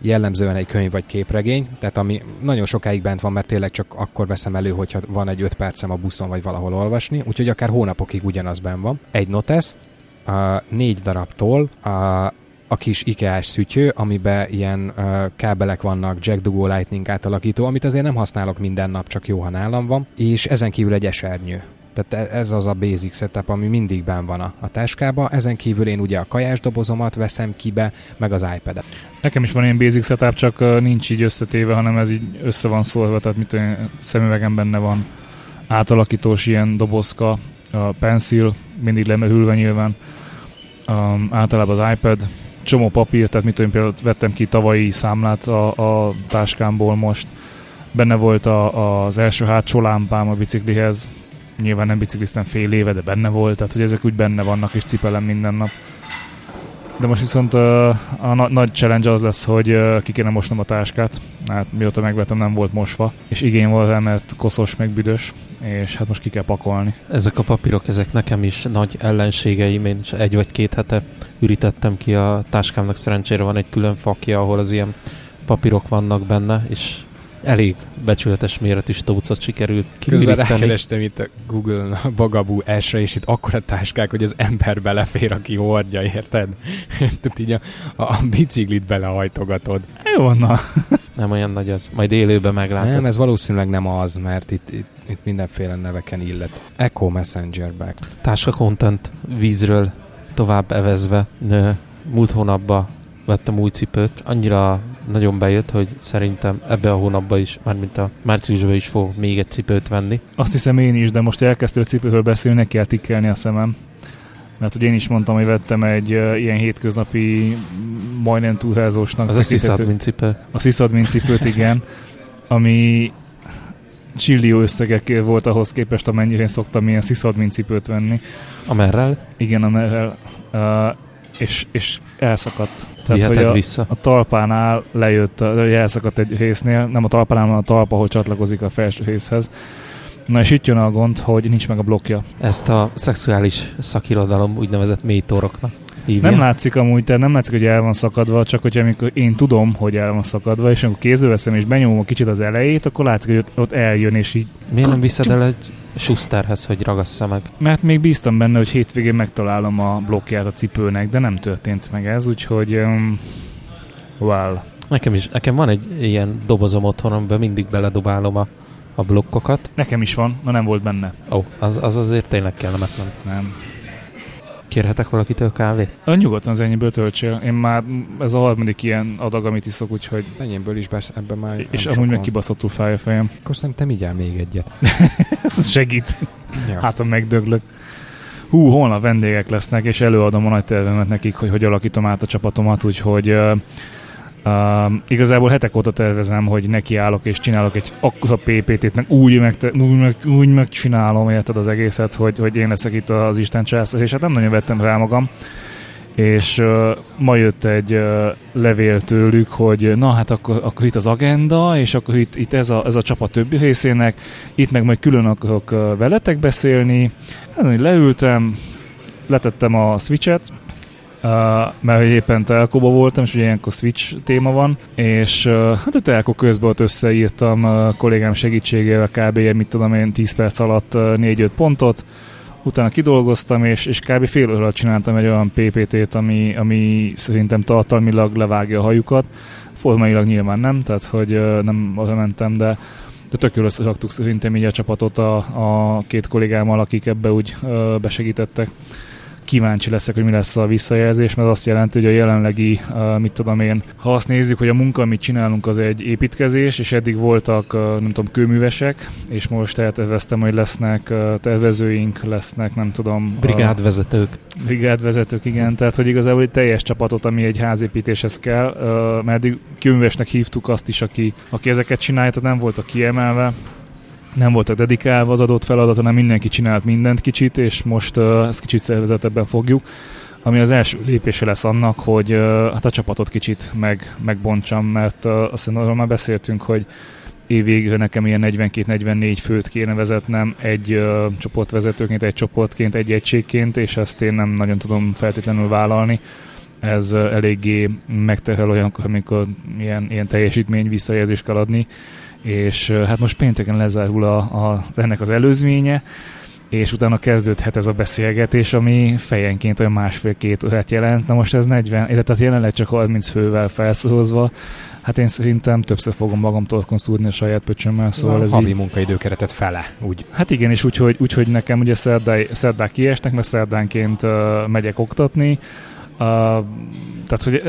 jellemzően egy könyv vagy képregény, tehát ami nagyon sokáig bent van, mert tényleg csak akkor veszem elő, hogyha van egy öt percem a buszon vagy valahol olvasni, úgyhogy akár hónapokig ugyanaz benn van. Egy notes, uh, négy darab toll, uh, a kis IKEA-s szütyő, amiben ilyen uh, kábelek vannak, Jack Dugó Lightning átalakító, amit azért nem használok minden nap, csak jó, ha nálam van, és ezen kívül egy esernyő. Tehát e- ez az a basic setup, ami mindig benn van a, a táskába. Ezen kívül én ugye a kajás dobozomat veszem kibe, meg az iPad-et. Nekem is van ilyen basic setup, csak nincs így összetéve, hanem ez így össze van szólva, tehát mit én, szemüvegem benne van. Átalakítós ilyen dobozka, a pencil, mindig lemehülve nyilván, um, általában az iPad, csomó papír, tehát mit én, például vettem ki tavalyi számlát a, a táskámból most, benne volt a, az első hátsó lámpám a biciklihez, nyilván nem bicikliztem fél éve, de benne volt, tehát hogy ezek úgy benne vannak, és cipelem minden nap. De most viszont uh, a na- nagy challenge az lesz, hogy uh, ki kéne mosnom a táskát, hát mióta megvettem nem volt mosva, és igény volt rá, mert koszos meg büdös, és hát most ki kell pakolni. ezek a papírok, ezek nekem is nagy ellenségeim, én is egy vagy két hete ürítettem ki a táskámnak, szerencsére van egy külön fakja, ahol az ilyen papírok vannak benne, és elég becsületes méretű stócot sikerült Közben kiüríteni. rákerestem itt a Google-on a Bagabú S-re, és itt akkora táskák, hogy az ember belefér, aki hordja, érted? Tehát így a, a biciklit belehajtogatod. Jó, van, na. Nem olyan nagy az. Majd élőben meglátod. Nem, ez valószínűleg nem az, mert itt, itt, itt mindenféle neveken illet. Echo Messenger bag. Táska content vízről tovább evezve. Nö, Múlt hónapban vettem új cipőt. Annyira nagyon bejött, hogy szerintem ebbe a hónapban is, mármint a márciusban is fogok még egy cipőt venni. Azt hiszem én is, de most elkezdtél a cipőről beszélni, neki kell tikkelni a szemem. Mert hogy én is mondtam, hogy vettem egy uh, ilyen hétköznapi, majdnem túlházósnak. Az a sziszadmin cipő. A sziszadmin cipőt, igen, ami csillió összegek volt ahhoz képest, amennyire én szoktam ilyen sziszadmin cipőt venni. Amerrel Igen, amerrel uh, és, és elszakadt. Tehát, hogy a, vissza. a talpánál lejött, elszakadt egy résznél, nem a talpánál, hanem a talpa, ahol csatlakozik a felső részhez. Na és itt jön a gond, hogy nincs meg a blokja. Ezt a szexuális szakirodalom úgynevezett mélytoroknak hívja. Nem látszik amúgy, tehát nem látszik, hogy el van szakadva, csak hogy amikor én tudom, hogy el van szakadva, és amikor kézbe veszem és benyomom kicsit az elejét, akkor látszik, hogy ott, ott eljön, és így... Miért nem viszed el egy Schusterhez, hogy ragassza meg? Mert még bíztam benne, hogy hétvégén megtalálom a blokkját a cipőnek, de nem történt meg ez, úgyhogy... Um, well. Nekem is, nekem van egy ilyen dobozom otthon, amiben mindig beledobálom a, a blokkokat. Nekem is van, na nem volt benne. Ó, oh, az, az azért tényleg kellemetlen. Nem. Kérhetek valakitől kávét? A nyugodtan az ennyiből töltsél. Én már ez a harmadik ilyen adag, amit iszok, úgyhogy... Ennyiből is, bár ebben már És amúgy meg kibaszottul fáj a fejem. Akkor szerintem igyál még egyet. ez segít. Ja. Hát, ha megdöglök. Hú, holnap vendégek lesznek, és előadom a nagy tervemet nekik, hogy hogy alakítom át a csapatomat, úgyhogy uh, igazából hetek óta tervezem, hogy nekiállok és csinálok egy akkora PPT-t, meg úgy, meg, úgy, meg, úgy megcsinálom, érted az egészet, hogy, hogy én leszek itt az Isten császár, és hát nem nagyon vettem rá magam. És uh, ma jött egy uh, levél tőlük, hogy na hát akkor, akkor itt az agenda, és akkor itt, itt ez, a, ez a csapat többi részének, itt meg majd külön akarok uh, veletek beszélni. Hát, leültem, letettem a switchet, Uh, mert éppen telkóba voltam, és ugye ilyenkor Switch téma van, és uh, hát a telkó közben ott összeírtam uh, kollégám segítségével kb. mit tudom én 10 perc alatt uh, 4-5 pontot, utána kidolgoztam, és, és kb. fél óra csináltam egy olyan PPT-t, ami, ami szerintem tartalmilag levágja a hajukat, formailag nyilván nem, tehát hogy uh, nem arra mentem, de de tök jól összeraktuk szerintem így a csapatot a, a két kollégámmal, akik ebbe úgy uh, besegítettek kíváncsi leszek, hogy mi lesz a visszajelzés, mert azt jelenti, hogy a jelenlegi, mit tudom én, ha azt nézzük, hogy a munka, amit csinálunk, az egy építkezés, és eddig voltak, nem tudom, kőművesek, és most elterveztem, hogy lesznek tervezőink, lesznek, nem tudom... Brigádvezetők. Brigádvezetők, igen, tehát hogy igazából egy teljes csapatot, ami egy házépítéshez kell, mert eddig kőművesnek hívtuk azt is, aki, aki ezeket csinálta, tehát nem voltak kiemelve, nem voltak dedikálva az adott feladat, hanem mindenki csinált mindent kicsit, és most uh, ezt kicsit szervezetebben fogjuk, ami az első lépése lesz annak, hogy uh, hát a csapatot kicsit meg, megbontsam, mert uh, azt hiszem, arról már beszéltünk, hogy évvégre nekem ilyen 42-44 főt kéne vezetnem egy uh, csoportvezetőként, egy csoportként, egy egységként, és ezt én nem nagyon tudom feltétlenül vállalni. Ez uh, eléggé megterhel olyankor, amikor ilyen, ilyen teljesítmény visszajelzést kell adni, és hát most pénteken lezárul a, a, ennek az előzménye, és utána kezdődhet ez a beszélgetés, ami fejenként olyan másfél-két órát jelent. Na most ez 40, illetve jelenleg csak 30 fővel felszorozva, hát én szerintem többször fogom magamtól konszúrni a saját pöcsömmel, szóval ez havi így... munkaidőkeretet fele, úgy. Hát igen, és úgyhogy, úgy, nekem ugye szerdái, szerdák kiesnek, mert szerdánként uh, megyek oktatni, uh, tehát hogy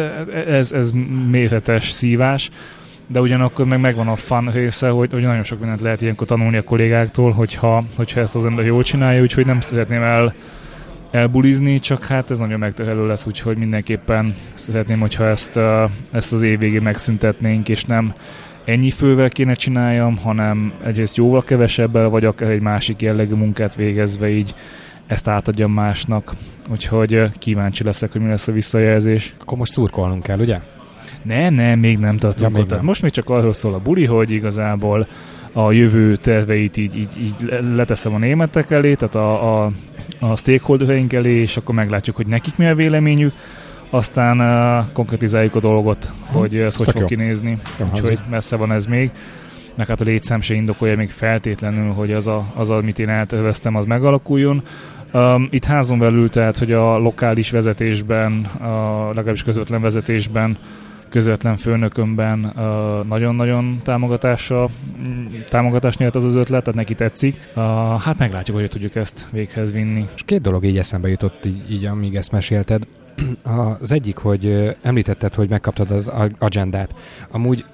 ez, ez méretes szívás, de ugyanakkor meg megvan a fun része, hogy, hogy nagyon sok mindent lehet ilyenkor tanulni a kollégáktól, hogyha, hogyha ezt az ember jól csinálja, úgyhogy nem szeretném el elbulizni, csak hát ez nagyon megterhelő lesz, úgyhogy mindenképpen szeretném, hogyha ezt, ezt az év végén megszüntetnénk, és nem ennyi fővel kéne csináljam, hanem egyrészt jóval kevesebbel, vagy akár egy másik jellegű munkát végezve így ezt átadjam másnak. Úgyhogy kíváncsi leszek, hogy mi lesz a visszajelzés. Akkor most szurkolnunk kell, ugye? Nem, nem, még nem tartunk ja, ott. Nem. Most még csak arról szól a buli, hogy igazából a jövő terveit így, így, így leteszem a németek elé, tehát a, a, a stakeholdereink elé, és akkor meglátjuk, hogy nekik mi a véleményük, aztán uh, konkretizáljuk a dolgot, hm. hogy ez hogy fog jó. kinézni, úgyhogy messze van ez még. Meg hát a létszám se indokolja még feltétlenül, hogy az, a, az amit én elterveztem, az megalakuljon. Um, itt házon belül, tehát, hogy a lokális vezetésben, a legalábbis közvetlen vezetésben közvetlen főnökömben nagyon-nagyon támogatása, támogatást nyert az az ötlet, tehát neki tetszik. Hát meglátjuk, hogy tudjuk ezt véghez vinni. És két dolog így eszembe jutott, így, így amíg ezt mesélted. Az egyik, hogy említetted, hogy megkaptad az agendát. Amúgy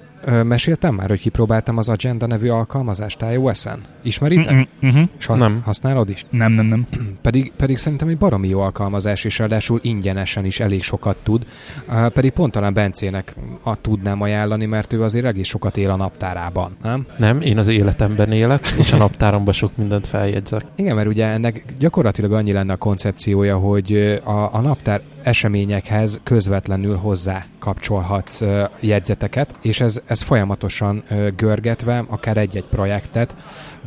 meséltem már, hogy kipróbáltam az Agenda nevű alkalmazást iOS-en? Ismeritek? Uh-huh. És ha- nem. használod is? Nem, nem, nem. pedig, pedig szerintem egy baromi jó alkalmazás, és ráadásul ingyenesen is elég sokat tud. Uh, pedig pont talán Bencének a tudnám ajánlani, mert ő azért egész sokat él a naptárában, nem? Nem, én az életemben élek, és a naptáromban sok mindent feljegyzek. Igen, mert ugye ennek gyakorlatilag annyi lenne a koncepciója, hogy a, a naptár eseményekhez közvetlenül hozzá kapcsolhatsz jegyzeteket, és ez, ez folyamatosan görgetve, akár egy-egy projektet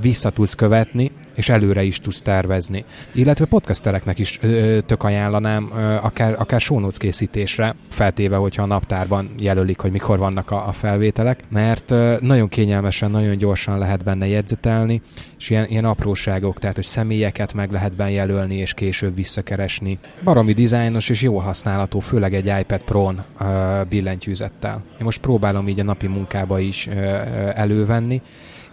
vissza tudsz követni, és előre is tudsz tervezni. Illetve podcastereknek is ö, tök ajánlanám, ö, akár, akár show készítésre, feltéve, hogyha a naptárban jelölik, hogy mikor vannak a, a felvételek, mert ö, nagyon kényelmesen, nagyon gyorsan lehet benne jegyzetelni, és ilyen, ilyen apróságok, tehát hogy személyeket meg lehet benne jelölni, és később visszakeresni. Baromi dizájnos és jól használható, főleg egy iPad Pro-n ö, billentyűzettel. Én most próbálom így a napi munkába is ö, ö, elővenni,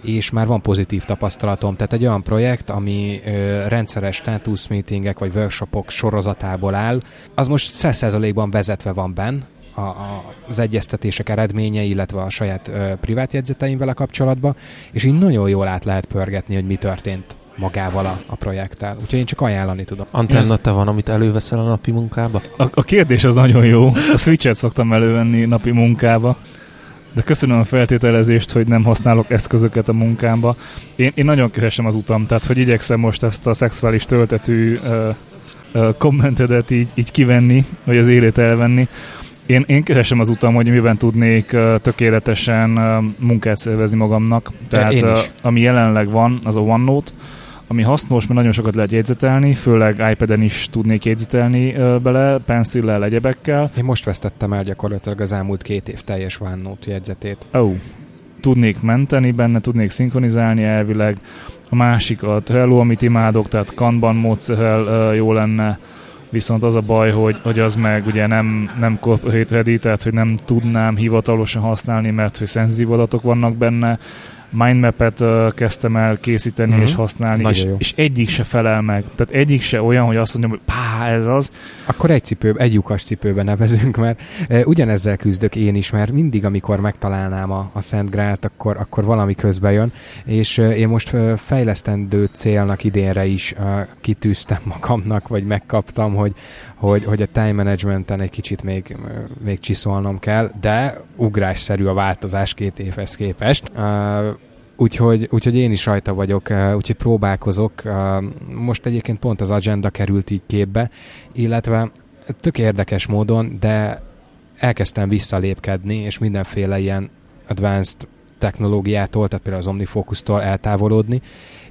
és már van pozitív tapasztalatom. Tehát egy olyan projekt, ami ö, rendszeres státuszmeetingek vagy workshopok sorozatából áll, az most 100%-ban vezetve van benn, a, a, az egyeztetések eredménye, illetve a saját ö, privát jegyzeteim vele kapcsolatban, és így nagyon jól át lehet pörgetni, hogy mi történt magával a, a projekttel. Úgyhogy én csak ajánlani tudom. Antenna te van, amit előveszel a napi munkába? A, a kérdés az nagyon jó. A Switch-et szoktam elővenni napi munkába de köszönöm a feltételezést, hogy nem használok eszközöket a munkámba. Én, én nagyon keresem az utam, tehát hogy igyekszem most ezt a szexuális töltetű uh, uh, kommentedet így, így kivenni, vagy az élet elvenni. Én, én keresem az utam, hogy miben tudnék uh, tökéletesen uh, munkát szervezni magamnak. Tehát uh, ami jelenleg van, az a OneNote, ami hasznos, mert nagyon sokat lehet jegyzetelni, főleg iPad-en is tudnék jegyzetelni bele, pencillel, egyebekkel. Én most vesztettem el gyakorlatilag az elmúlt két év teljes OneNote jegyzetét. Ó, oh. tudnék menteni benne, tudnék szinkronizálni elvileg. A másik a Trello, amit imádok, tehát Kanban módszerrel jó lenne, viszont az a baj, hogy, hogy az meg ugye nem, nem corporate ready, tehát hogy nem tudnám hivatalosan használni, mert hogy szenzitív adatok vannak benne, mindmap-et kezdtem el készíteni mm-hmm. és használni, és, és egyik se felel meg. Tehát egyik se olyan, hogy azt mondjam, hogy pá, ez az. Akkor egy cipő, egy lyukas cipőbe nevezünk, mert uh, ugyanezzel küzdök én is, mert mindig, amikor megtalálnám a, a Szent Grált, akkor, akkor valami közbe jön, és uh, én most fejlesztendő célnak idénre is uh, kitűztem magamnak, vagy megkaptam, hogy, hogy, hogy a time managementen egy kicsit még, még csiszolnom kell, de ugrásszerű a változás két évhez képest. Uh, Úgyhogy, úgyhogy én is rajta vagyok, úgyhogy próbálkozok. Most egyébként pont az agenda került így képbe, illetve tök érdekes módon, de elkezdtem visszalépkedni, és mindenféle ilyen advanced technológiától, tehát például az OmniFocus-tól eltávolodni,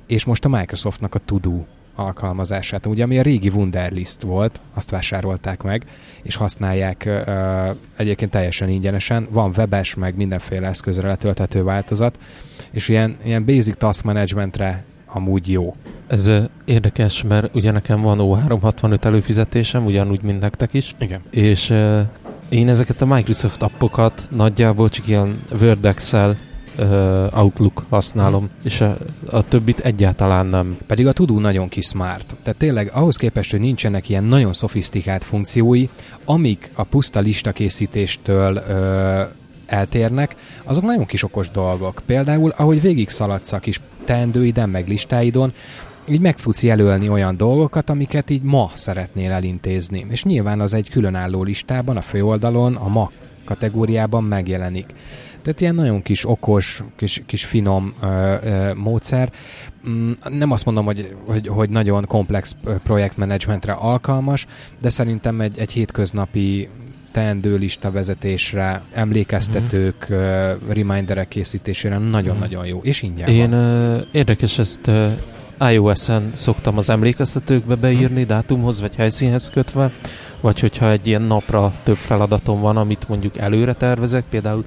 és most a Microsoftnak a To-Do alkalmazását. Ugye, ami a régi Wunderlist volt, azt vásárolták meg, és használják uh, egyébként teljesen ingyenesen. Van webes, meg mindenféle eszközre letölthető változat, és ilyen, ilyen basic task managementre amúgy jó. Ez érdekes, mert ugye nekem van O365 előfizetésem, ugyanúgy, mint nektek is. Igen. És uh, én ezeket a Microsoft appokat nagyjából csak ilyen Word, Excel, uh, Outlook használom, és a, a többit egyáltalán nem. Pedig a Tudó nagyon kis smart. Tehát tényleg ahhoz képest, hogy nincsenek ilyen nagyon szofisztikált funkciói, amik a puszta listakészítéstől uh, eltérnek, azok nagyon kis okos dolgok. Például, ahogy végig szaladsz a kis teendőiden, meg listáidon, így meg tudsz jelölni olyan dolgokat, amiket így ma szeretnél elintézni. És nyilván az egy különálló listában, a főoldalon, a ma kategóriában megjelenik. Tehát ilyen nagyon kis okos, kis, kis finom ö, ö, módszer. Mm, nem azt mondom, hogy, hogy, hogy nagyon komplex projektmenedzsmentre alkalmas, de szerintem egy, egy hétköznapi teendőlista vezetésre, emlékeztetők, uh-huh. reminderek készítésére nagyon-nagyon jó, és ingyen Én van. érdekes ezt iOS-en szoktam az emlékeztetőkbe beírni, uh-huh. dátumhoz vagy helyszínhez kötve, vagy hogyha egy ilyen napra több feladatom van, amit mondjuk előre tervezek, például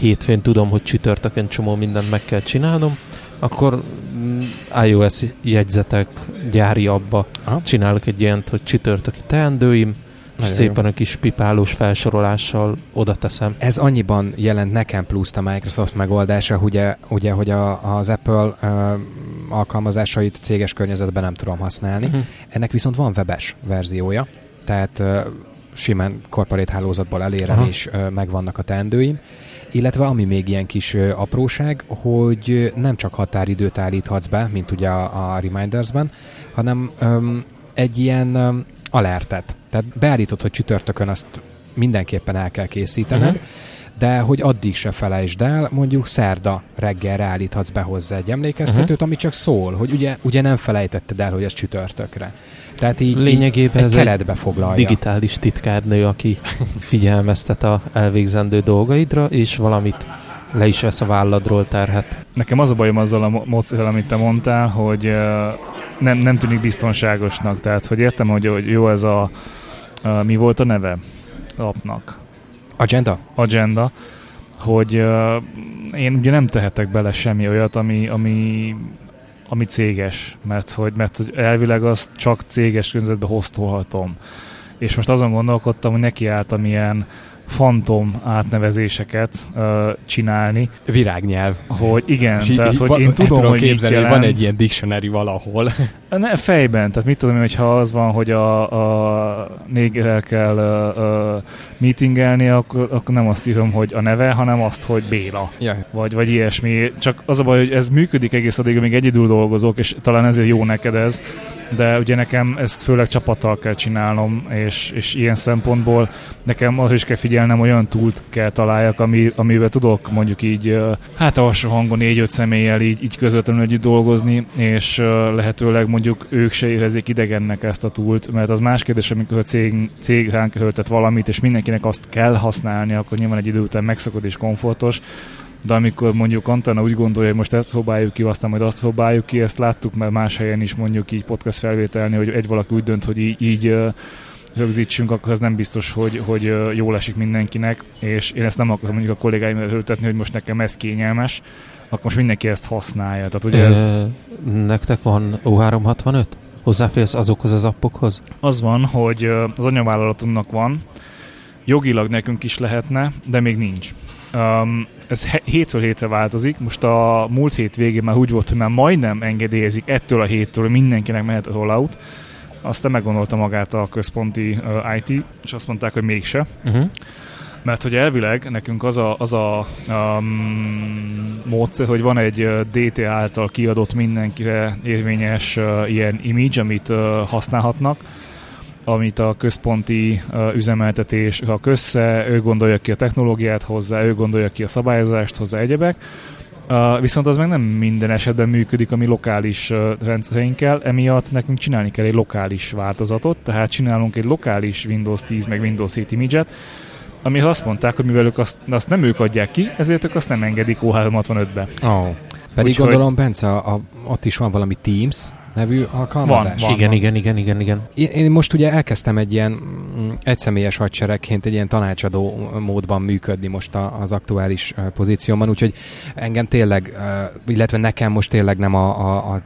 hétfőn tudom, hogy csütörtökön csomó mindent meg kell csinálnom, akkor mm, iOS jegyzetek gyári abba Aha. csinálok egy ilyent, hogy csütörtöki teendőim, és szépen jó. a kis pipálós felsorolással oda teszem. Ez annyiban jelent nekem pluszt a Microsoft megoldása, ugye, ugye hogy a, az Apple uh, alkalmazásait céges környezetben nem tudom használni. Uh-huh. Ennek viszont van webes verziója, tehát uh, simán korporét hálózatból elérem, Aha. és uh, megvannak a teendőim illetve ami még ilyen kis apróság, hogy nem csak határidőt állíthatsz be, mint ugye a, a Remindersben, hanem um, egy um, alertet. Tehát beállítod, hogy csütörtökön azt mindenképpen el kell készítened, uh-huh. De hogy addig se felejtsd el, mondjuk szerda reggelre állíthatsz be hozzá egy emlékeztetőt, uh-huh. ami csak szól, hogy ugye, ugye nem felejtetted el, hogy ez csütörtökre. Tehát így, Lényegében így ez keretbe foglalja. digitális titkárnő, aki figyelmeztet a elvégzendő dolgaidra, és valamit le is vesz a válladról terhet. Nekem az a bajom azzal a módszerrel, amit te mondtál, hogy nem, nem tűnik biztonságosnak. Tehát, hogy értem, hogy, hogy jó ez a, a mi volt a neve apnak? Agenda? Agenda, hogy uh, én ugye nem tehetek bele semmi olyat, ami, ami, ami céges, mert hogy, mert hogy elvileg azt csak céges környezetbe hoztolhatom. És most azon gondolkodtam, hogy nekiálltam ilyen fantom átnevezéseket uh, csinálni. Virágnyelv. Hogy igen, és tehát hogy én tudom, hogy képzelni, hogy van egy ilyen dictionary valahol. Ne, fejben, tehát mit tudom én, hogyha az van, hogy a, a négerrel kell uh, uh, meetingelni, akkor, akkor nem azt írom, hogy a neve, hanem azt, hogy Béla. Ja. Vagy, vagy ilyesmi. Csak az a baj, hogy ez működik egész addig, amíg egyedül dolgozok, és talán ezért jó neked ez, de ugye nekem ezt főleg csapattal kell csinálnom, és, és ilyen szempontból nekem az is kell figyelnem, olyan túlt kell találjak, ami, amivel tudok mondjuk így, hát alsó hangon négy-öt személlyel így, így közvetlenül együtt dolgozni, és lehetőleg mondjuk ők se érezzék idegennek ezt a túlt, mert az más kérdés, amikor a cég, cég ránk valamit, és mindenkinek azt kell használni, akkor nyilván egy idő után megszokod és komfortos, de amikor mondjuk Antana úgy gondolja, hogy most ezt próbáljuk ki, aztán majd azt próbáljuk ki, ezt láttuk mert más helyen is mondjuk így podcast felvételni, hogy egy valaki úgy dönt, hogy így, így rögzítsünk, akkor az nem biztos, hogy, hogy jól esik mindenkinek, és én ezt nem akarom mondjuk a kollégáimra höltetni, hogy most nekem ez kényelmes, akkor most mindenki ezt használja. Tehát ugye ez... Nektek van O365? Hozzáférsz azokhoz az appokhoz? Az van, hogy az anyavállalatunknak van, jogilag nekünk is lehetne, de még nincs. Um, ez hétről hétre változik. Most a múlt hét végén már úgy volt, hogy már majdnem engedélyezik ettől a héttől, hogy mindenkinek mehet a rollout. Aztán meggondolta magát a központi uh, IT, és azt mondták, hogy mégse. Uh-huh. Mert hogy elvileg nekünk az a, az a um, módszer, hogy van egy DT által kiadott mindenkire érvényes uh, ilyen image, amit uh, használhatnak, amit a központi uh, üzemeltetés rak össze, ő gondolja ki a technológiát hozzá, ő gondolja ki a szabályozást hozzá, egyebek. Uh, viszont az meg nem minden esetben működik a mi lokális uh, rendszereinkkel, emiatt nekünk csinálni kell egy lokális változatot, tehát csinálunk egy lokális Windows 10 meg Windows 7 image-et, ami azt mondták, hogy mivel ők azt, azt nem ők adják ki, ezért ők azt nem engedik O365-be. Oh. Pedig Úgyhogy... gondolom, Bence, a, a, ott is van valami Teams, nevű alkalmazás. Van, van, igen, van. igen, igen, igen, igen. Én, én most ugye elkezdtem egy ilyen mm, egyszemélyes hadseregként egy ilyen tanácsadó módban működni most a, az aktuális pozícióban, úgyhogy engem tényleg, illetve nekem most tényleg nem a, a, a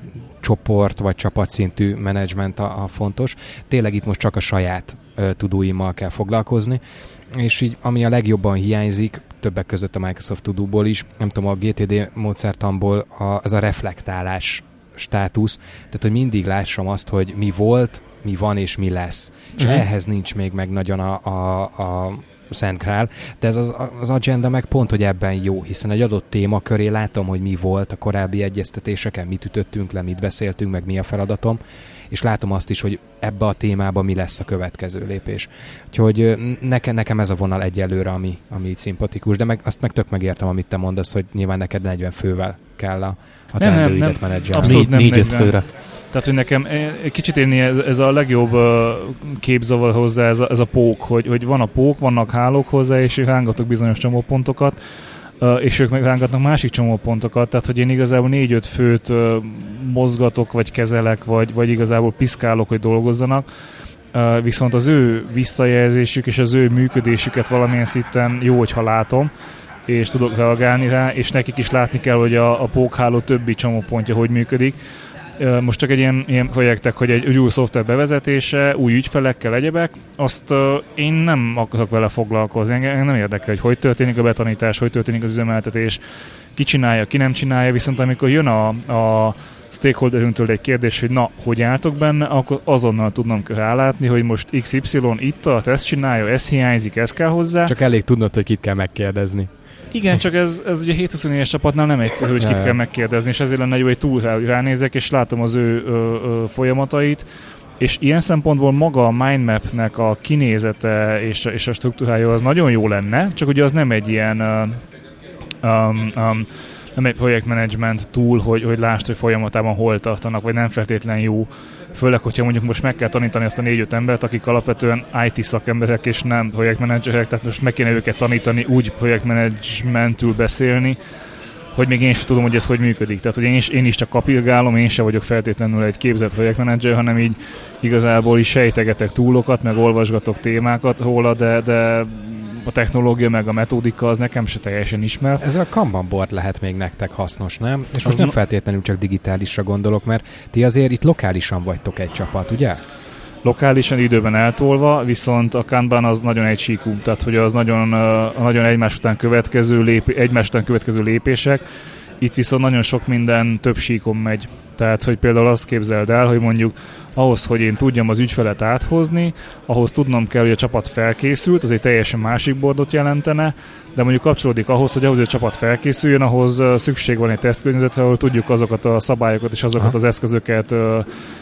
csoport vagy csapatszintű menedzsment a, a fontos. Tényleg itt most csak a saját tudóimmal kell foglalkozni, és így ami a legjobban hiányzik, többek között a Microsoft tudóból is, nem tudom, a GTD módszertamból a, az a reflektálás státusz, tehát hogy mindig lássam azt, hogy mi volt, mi van és mi lesz. És uh-huh. ehhez nincs még meg nagyon a, a, a Szent Král, de ez az, az agenda meg pont, hogy ebben jó, hiszen egy adott téma köré látom, hogy mi volt a korábbi egyeztetéseken, mit ütöttünk le, mit beszéltünk, meg mi a feladatom, és látom azt is, hogy ebbe a témába mi lesz a következő lépés. Úgyhogy nekem, nekem ez a vonal egyelőre, ami, ami így szimpatikus, de meg, azt meg tök megértem, amit te mondasz, hogy nyilván neked 40 fővel kell a, a nem, nem, nem, menedzselni. Abszolút nem négy, főre. Tehát, hogy nekem egy kicsit én ez, ez a legjobb képzavar hozzá, ez a, ez a pók, hogy, hogy van a pók, vannak hálók hozzá, és rángatok bizonyos csomópontokat, és ők meg rángatnak másik csomópontokat, tehát hogy én igazából négy-öt főt mozgatok, vagy kezelek, vagy, vagy igazából piszkálok, hogy dolgozzanak, viszont az ő visszajelzésük és az ő működésüket valamilyen szinten jó, hogyha látom, és tudok reagálni rá, és nekik is látni kell, hogy a, a pókháló többi csomópontja hogy működik. Most csak egy ilyen, ilyen projektek, hogy egy új szoftver bevezetése, új ügyfelekkel, egyebek, azt uh, én nem akarok vele foglalkozni. Engem nem érdekel, hogy hogy történik a betanítás, hogy történik az üzemeltetés, ki csinálja, ki nem csinálja, viszont amikor jön a, a stakeholderünktől egy kérdés, hogy na, hogy álltok benne, akkor azonnal tudnom rálátni, hogy most XY itt a ezt csinálja, ez hiányzik, ez kell hozzá. Csak elég tudnod, hogy kit kell megkérdezni. Igen, csak ez, ez ugye 724-es csapatnál nem egyszerű, hogy kit kell megkérdezni, és ezért lenne jó, hogy túl ránézek, és látom az ő ö, ö, folyamatait, és ilyen szempontból maga a mindmapnek a kinézete és, és a struktúrája az nagyon jó lenne, csak ugye az nem egy ilyen uh, um, um, nem egy projektmenedzsment túl, hogy, hogy lásd, hogy folyamatában hol tartanak, vagy nem feltétlen jó. Főleg, hogyha mondjuk most meg kell tanítani azt a négy-öt embert, akik alapvetően IT szakemberek és nem projektmenedzserek, tehát most meg kéne őket tanítani úgy projektmenedzsmentül beszélni, hogy még én sem tudom, hogy ez hogy működik. Tehát, hogy én is, én is csak kapirgálom, én sem vagyok feltétlenül egy képzett projektmenedzser, hanem így igazából is sejtegetek túlokat, meg olvasgatok témákat róla, de, de a technológia meg a metódika az nekem se teljesen ismert. Ez a Kanban board lehet még nektek hasznos, nem? És most nem feltétlenül csak digitálisra gondolok, mert ti azért itt lokálisan vagytok egy csapat, ugye? lokálisan időben eltolva, viszont a Kanban az nagyon egysíkú, tehát hogy az nagyon, nagyon egymás után következő, lép, egymás után következő lépések, itt viszont nagyon sok minden több síkon megy. Tehát, hogy például azt képzeld el, hogy mondjuk ahhoz, hogy én tudjam az ügyfelet áthozni, ahhoz tudnom kell, hogy a csapat felkészült, az egy teljesen másik bordot jelentene, de mondjuk kapcsolódik ahhoz, hogy ahhoz, hogy a csapat felkészüljön, ahhoz szükség van egy tesztkörnyezetre, ahol tudjuk azokat a szabályokat és azokat Aha. az eszközöket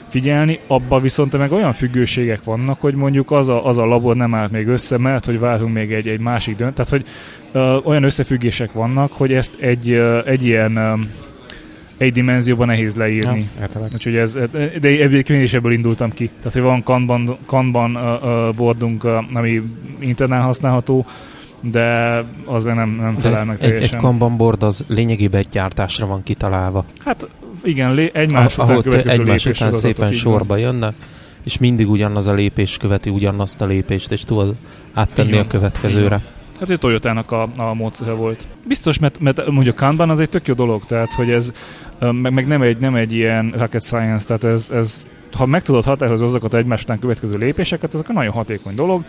figyelni. Abba viszont meg olyan függőségek vannak, hogy mondjuk az a, az a labor nem állt még össze, mert hogy várunk még egy, egy másik dönt. Tehát, hogy ö, olyan összefüggések vannak, hogy ezt egy, ö, egy ilyen ö, egy dimenzióban nehéz leírni. Ja, Úgyhogy ez, de egyébként én is ebből indultam ki. Tehát, hogy van Kanban, Kanban uh, uh, boardunk, uh, ami internál használható, de az meg nem, nem felel meg teljesen. Egy, egy Kanban board az lényegében egy gyártásra van kitalálva. Hát igen, lé, egymás ah, után egymás után szépen sorba jönnek, és mindig ugyanaz a lépés követi ugyanazt a lépést, és tudod áttenni igen, a következőre. Igen. Hát egy Toyotának a, a módszere volt. Biztos, mert, mert mondjuk Kanban az egy tök jó dolog, tehát hogy ez meg, meg nem, egy, nem egy ilyen rocket science, tehát ez, ez ha meg tudod határozni azokat egymás után következő lépéseket, ezek a nagyon hatékony dolog.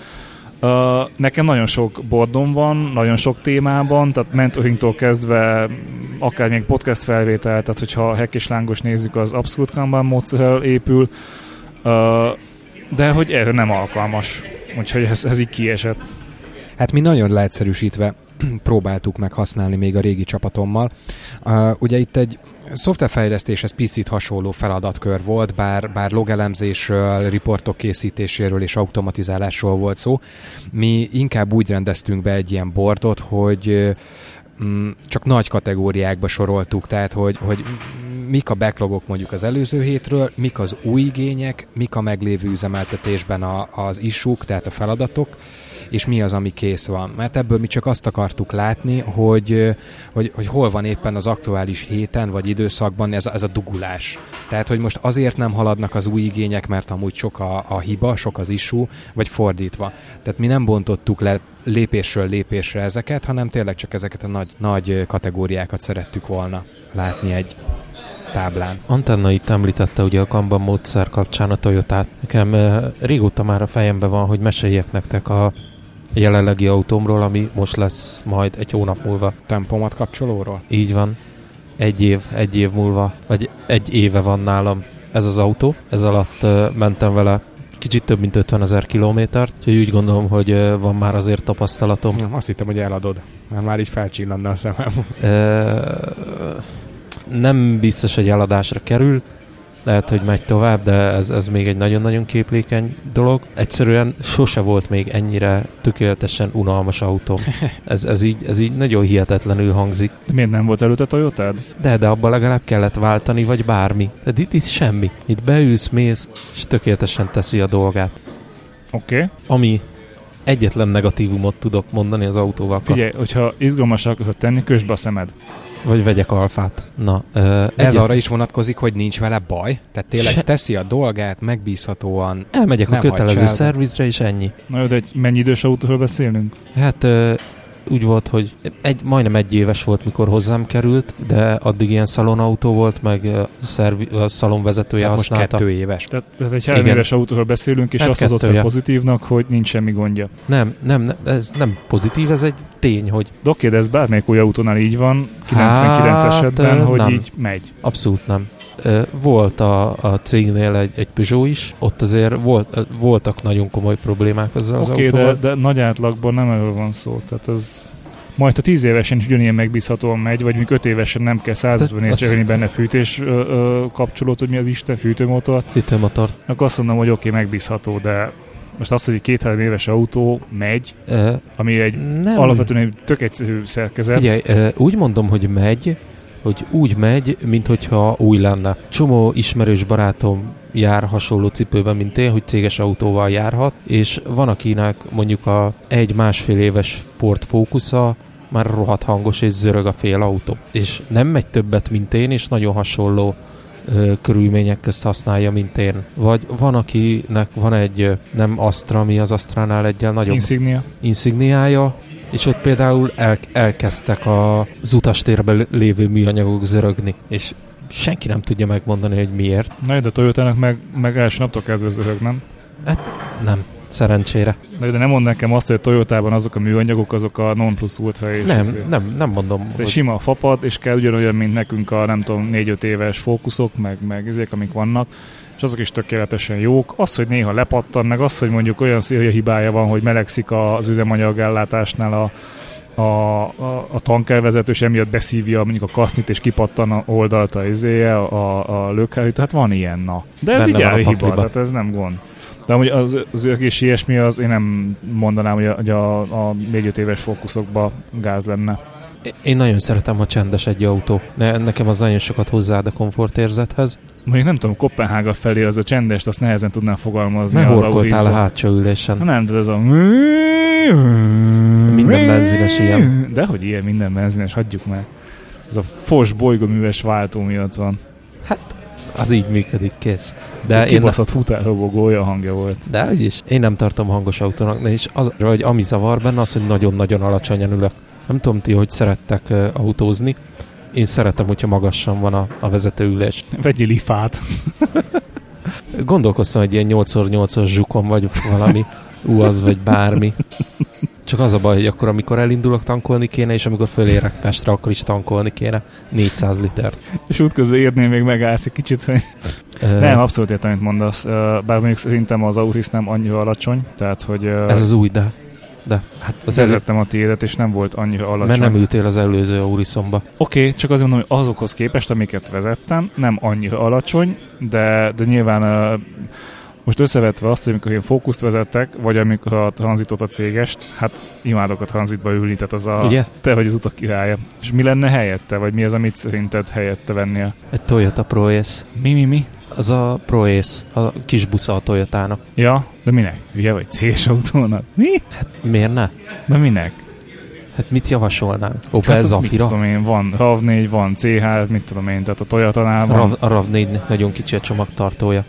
Nekem nagyon sok bordom van, nagyon sok témában, tehát mentoringtól kezdve akár még podcast felvétel, tehát hogyha Hack és Lángos nézzük, az abszolút Kanban módszerrel épül, uh, de hogy erre nem alkalmas. Úgyhogy ez, ez így kiesett. Hát mi nagyon leegyszerűsítve próbáltuk meg használni még a régi csapatommal. Uh, ugye itt egy szoftverfejlesztéshez picit hasonló feladatkör volt, bár, bár logelemzésről, riportok készítéséről és automatizálásról volt szó. Mi inkább úgy rendeztünk be egy ilyen bordot, hogy mm, csak nagy kategóriákba soroltuk, tehát hogy, hogy mik a backlogok mondjuk az előző hétről, mik az új igények, mik a meglévő üzemeltetésben a, az isuk, tehát a feladatok, és mi az, ami kész van. Mert ebből mi csak azt akartuk látni, hogy, hogy, hogy hol van éppen az aktuális héten vagy időszakban ez, ez a dugulás. Tehát, hogy most azért nem haladnak az új igények, mert amúgy sok a, a hiba, sok az isú, vagy fordítva. Tehát mi nem bontottuk le lépésről lépésre ezeket, hanem tényleg csak ezeket a nagy, nagy kategóriákat szerettük volna látni egy táblán. Antenna itt említette ugye a Kanban módszer kapcsán a Toyotát. Nekem régóta már a fejemben van, hogy meséljek nektek a jelenlegi autómról, ami most lesz majd egy hónap múlva. Tempomat kapcsolóról? Így van. Egy év, egy év múlva, vagy egy éve van nálam ez az autó. Ez alatt uh, mentem vele kicsit több mint 50 ezer kilométert, úgyhogy úgy gondolom, hogy uh, van már azért tapasztalatom. Azt hittem, hogy eladod, mert már így felcsillanna a szemem. Uh, nem biztos, hogy eladásra kerül, lehet, hogy megy tovább, de ez, ez még egy nagyon-nagyon képlékeny dolog. Egyszerűen sose volt még ennyire tökéletesen unalmas autó. Ez, ez, így, ez így nagyon hihetetlenül hangzik. Miért nem volt előtte Toyotád? De, de abban legalább kellett váltani, vagy bármi. De itt, itt semmi. Itt beülsz, mész, és tökéletesen teszi a dolgát. Oké. Okay. Ami egyetlen negatívumot tudok mondani az autóval. Figyelj, hogyha izgalmasak akarod tenni, kösd be a szemed. Vagy vegyek alfát. Na, ö, Ez egyet... arra is vonatkozik, hogy nincs vele baj? Tehát tényleg Se... teszi a dolgát megbízhatóan. Elmegyek a kötelező szervizre, és ennyi. Na jó, de egy mennyi idős autóról beszélünk? Hát ö, úgy volt, hogy egy, majdnem egy éves volt, mikor hozzám került, de addig ilyen szalonautó volt, meg a, szervi, a szalonvezetője tehát használta. most kettő éves. Tehát, tehát egy három éves autóról beszélünk, és hát azt hozott fel pozitívnak, hogy nincs semmi gondja. Nem, nem, nem, ez nem pozitív, ez egy tény, hogy... De oké, de ez bármelyik új autónál így van, 99 hát, esetben, hogy nem. így megy. Abszolút nem. Volt a, a cégnél egy, egy Peugeot is, ott azért volt, voltak nagyon komoly problémák ezzel okay, az autóval. de, de nagy átlagban nem erről van szó, tehát ez majd ha 10 évesen is ugyanilyen megbízhatóan megy, vagy még 5 évesen nem kell 150 azt- éves benne fűtés ö, ö, kapcsolót, hogy mi az Isten fűtőmotor, Fűtőmotort. akkor azt mondom, hogy oké, okay, megbízható, de most az, hogy egy két-három éves autó megy, Ö, ami egy nem. alapvetően egy tök egyszerű szerkezet, Figyelj, ö, úgy mondom, hogy megy, hogy úgy megy, mint hogyha új lenne. Csomó ismerős barátom jár hasonló cipőben, mint én, hogy céges autóval járhat, és van akinek mondjuk a egy-másfél éves Ford Focusa már rohadt hangos és zörög a fél autó. És nem megy többet, mint én, és nagyon hasonló ö, körülmények közt használja, mint én. Vagy van, akinek van egy nem Astra, ami az Astránál egyel nagyobb Insignia. insigniája, és ott például el, elkezdtek a- az utastérben lévő műanyagok zörögni, és senki nem tudja megmondani, hogy miért. Na, de a Toyotának meg, meg első naptól kezdve zörög, nem? Nem, szerencsére. De, de nem mond nekem azt, hogy a Toyotában azok a műanyagok, azok a non plus ultra és Nem, izé. nem, nem mondom, De hogy sima fapad, és kell ugyanolyan, mint nekünk a nem tudom, 4-5 éves fókuszok, meg, meg izék, amik vannak, és azok is tökéletesen jók. Az, hogy néha lepattan, meg az, hogy mondjuk olyan szélja hibája van, hogy melegszik az üzemanyagellátásnál a, a, a, a tankervezető, és emiatt beszívja mondjuk a kasznit, és kipattan a oldalt a izéje, a, a lökhárító. Hát van ilyen, na. De ez Benne így van a elhiba, pakliba. tehát ez nem gond. De amúgy az, az és ilyesmi, az én nem mondanám, hogy a, hogy a, a 4-5 éves fókuszokba gáz lenne. Én nagyon szeretem, ha csendes egy autó. Ne, nekem az nagyon sokat hozzáad a komfortérzethez. Mondjuk nem tudom, Kopenhága felé az a csendest, azt nehezen tudnám fogalmazni. Ne az horkoltál a hátsó ülésen. Nem, de ez a... Minden benzines ilyen. De hogy ilyen minden benzines, hagyjuk meg. Ez a fos bolygóműves váltó miatt van. Az így működik, kész. De én, Kibaszott futárrobogó, olyan hangja volt. de is, én nem tartom hangos autónak, de és az, hogy ami zavar benne, az, hogy nagyon-nagyon alacsonyan ülök. Nem tudom ti, hogy szerettek autózni. Én szeretem, hogyha magasan van a, a vezetőülés. Vegyél ifát. Gondolkoztam egy ilyen 8x8-as zsukon, vagy valami UAZ, vagy bármi. Csak az a baj, hogy akkor, amikor elindulok, tankolni kéne, és amikor fölérek Pestre, akkor is tankolni kéne 400 litert. És útközben érnél még megállsz egy kicsit, hogy... Nem, abszolút értem, amit mondasz. Bár mondjuk szerintem az Auris nem annyira alacsony, tehát hogy Ez az új, de, de hát az elő, vezettem a tiédet, és nem volt annyira alacsony. mert nem ültél az előző Auriszomba. Oké, okay, csak azért mondom, hogy azokhoz képest, amiket vezettem, nem annyira alacsony, de, de nyilván uh, most összevetve azt, hogy amikor én fókuszt vezettek, vagy amikor a tranzitot a cégest, hát imádok a tranzitba ülni, tehát az a, Ugye? te vagy az utak királya. És mi lenne helyette, vagy mi az, amit szerinted helyette vennél? Egy Toyota Pro Ace. Mi, mi, mi? Az a Pro Ace, a kis busza a Toyotának. Ja, de minek? Hülye vagy CS autónak? Mi? Miért ne? De minek? Hát mit javasolnánk? Opel Hát, mit Zafira? tudom én, van RAV4, van CH, mit tudom én, tehát a Toyota-nál van. Rav, a RAV4-nek nagyon kicsi a csomagtartója.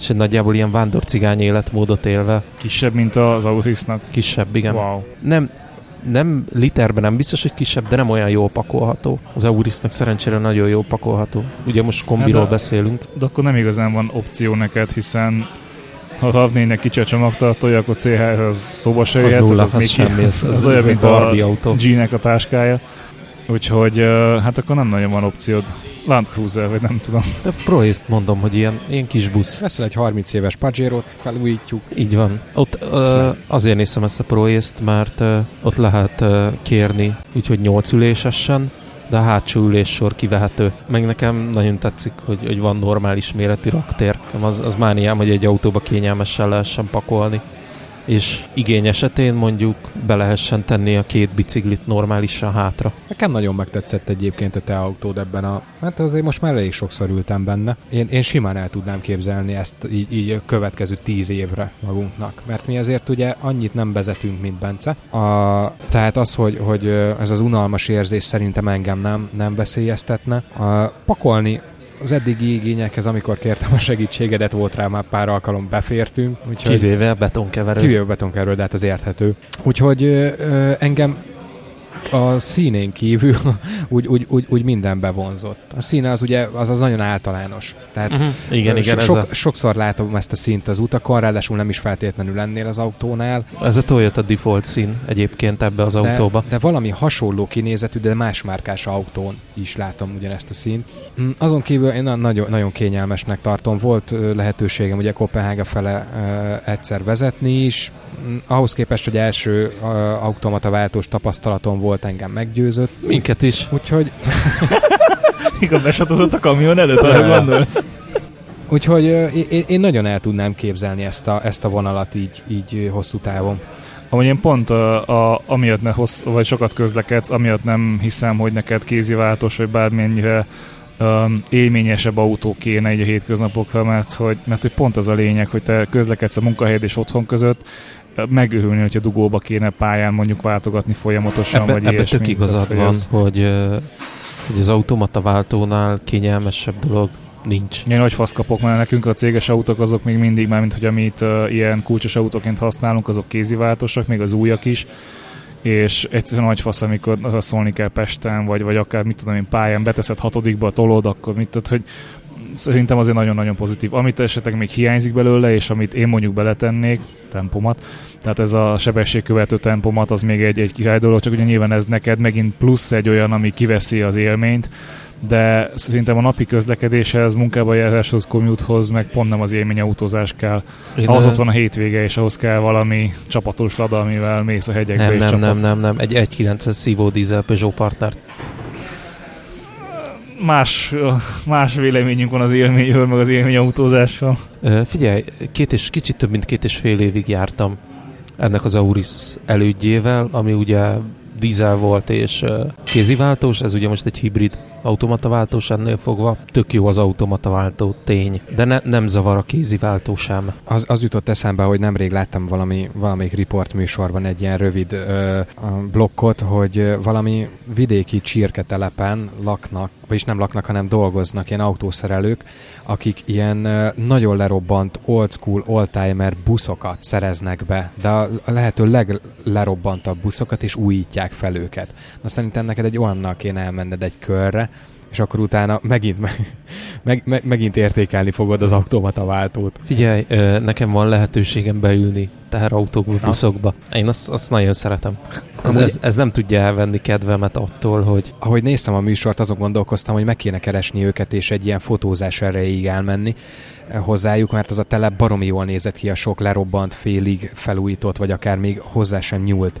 És egy nagyjából ilyen vándor cigány életmódot élve, Kisebb, mint az Aurisnak. kisebb, igen. Wow. Nem, nem literben nem biztos, hogy kisebb, de nem olyan jól pakolható. Az Aurisnak szerencsére nagyon jól pakolható. Ugye most kombiról Hát a- beszélünk. De akkor nem igazán van opció neked, hiszen ha a RAV4-nek kicsi a csomagtartója, akkor CH az szóba se Az jöhet, nulla, az az még semmi. Ez, az ez, olyan, ez egy mint a autó. G-nek a táskája. Úgyhogy hát akkor nem nagyon van opciód. Land Cruiser, vagy nem tudom. De Pro Ace-t mondom, hogy ilyen, ilyen kis busz. Veszel egy 30 éves Pajero-t, felújítjuk. Így van. Ott ö, azért nézem ezt a Pro Ace-t, mert ö, ott lehet ö, kérni, úgyhogy 8 ülésesen, de a hátsó üléssor kivehető. Meg nekem nagyon tetszik, hogy, hogy van normális méretű raktér. Az, az mániám, hogy egy autóba kényelmesen lehessen pakolni. És igény esetén mondjuk be lehessen tenni a két biciklit normálisan hátra. Nekem nagyon megtetszett egyébként a te autód ebben a... Hát azért most már elég sokszor ültem benne. Én, én simán el tudnám képzelni ezt így, így a következő tíz évre magunknak. Mert mi azért ugye annyit nem vezetünk, mint Bence. A, tehát az, hogy, hogy ez az unalmas érzés szerintem engem nem, nem veszélyeztetne. A, pakolni az eddigi igényekhez, amikor kértem a segítségedet, volt rá már pár alkalom befértünk. Úgyhogy Kivéve a betonkeverő. Kivéve betonkerről, de hát az érthető. Úgyhogy ö, engem a színén kívül úgy, úgy, úgy, úgy minden bevonzott. A színe az ugye az, az nagyon általános. Tehát Uh-huh. Igen, ö, igen, ez, sok, a, sokszor látom ezt a színt az utakon, ráadásul nem is feltétlenül ennél az autónál. ez a Toyota default szín egyébként ebbe az De, autóba. de valami hasonló kinézetű, de más márkás autón is látom ugyanezt a színt. Mm, Azon kívül én na- nagyon, nagyon kényelmesnek tartom. Volt lehetőségem ugye Kopenhága fele egyszer vezetni is. ahhoz képest, hogy első automata váltós tapasztalatom volt, engem meggyőzött. Minket is. Úgyhogy... Igaz, besatozott a kamion előtt, arra gondolsz? Úgyhogy én, én nagyon el tudnám képzelni ezt a, ezt a vonalat így, így hosszú távon. Amúgy én pont a, a, amiatt ne hossz, vagy sokat közlekedsz, amiatt nem hiszem, hogy neked kéziváltós, vagy bármennyire um, élményesebb autó kéne egy a hétköznapokra, mert hogy, mert hogy pont az a lényeg, hogy te közlekedsz a munkahelyed és otthon között, megőhülni, hogyha dugóba kéne pályán mondjuk váltogatni folyamatosan, ebbe, vagy ebbe ilyesmi. tök igazad van, ez... hogy, hogy az automata váltónál kényelmesebb dolog nincs. Én nagy fasz kapok, mert nekünk a céges autók azok még mindig, már mint hogy amit uh, ilyen kulcsos autóként használunk, azok kéziváltósak, még az újak is, és egyszerűen nagy fasz, amikor szólni kell Pesten, vagy, vagy akár mit tudom én pályán, beteszed hatodikba, tolód, akkor mit tudod, hogy szerintem azért nagyon-nagyon pozitív. Amit esetleg még hiányzik belőle, és amit én mondjuk beletennék, tempomat, tehát ez a sebességkövető tempomat, az még egy, egy király dolog, csak ugye nyilván ez neked megint plusz egy olyan, ami kiveszi az élményt, de szerintem a napi közlekedéshez, munkába járáshoz, commute meg pont nem az élmény autózás kell. Én ahhoz ott van a hétvége, és ahhoz kell valami csapatos lada, amivel mész a hegyekbe nem, és nem, csapatsz. nem, nem, nem, egy 1.9-es szívó dízel Peugeot partner. Más, más véleményünk van az élményről, meg az élmény autózásról. Figyelj, két és, kicsit több mint két és fél évig jártam ennek az Auris elődjével, ami ugye dízel volt és kéziváltós, ez ugye most egy hibrid automataváltós ennél fogva. Tök jó az automataváltó, tény. De ne, nem zavar a kéziváltó sem. Az, az jutott eszembe, hogy nemrég láttam valami, valamelyik riport műsorban egy ilyen rövid ö, blokkot, hogy valami vidéki csirketelepen laknak, vagyis nem laknak, hanem dolgoznak ilyen autószerelők, akik ilyen nagyon lerobbant old school oldtimer buszokat szereznek be, de a lehető leglerobbantabb buszokat és újítják fel őket. Na szerintem neked egy olyannal kéne elmenned egy körre, és akkor utána megint, meg, meg, megint értékelni fogod az automata váltót. Figyelj, nekem van lehetőségem beülni teherautókba, buszokba. Én azt, azt nagyon szeretem. Ez, ez, ez nem tudja elvenni kedvemet attól, hogy... Ahogy néztem a műsort, azon gondolkoztam, hogy meg kéne keresni őket, és egy ilyen fotózás erejéig elmenni hozzájuk, mert az a telep baromi jól nézett ki a sok lerobbant, félig felújított, vagy akár még hozzá sem nyúlt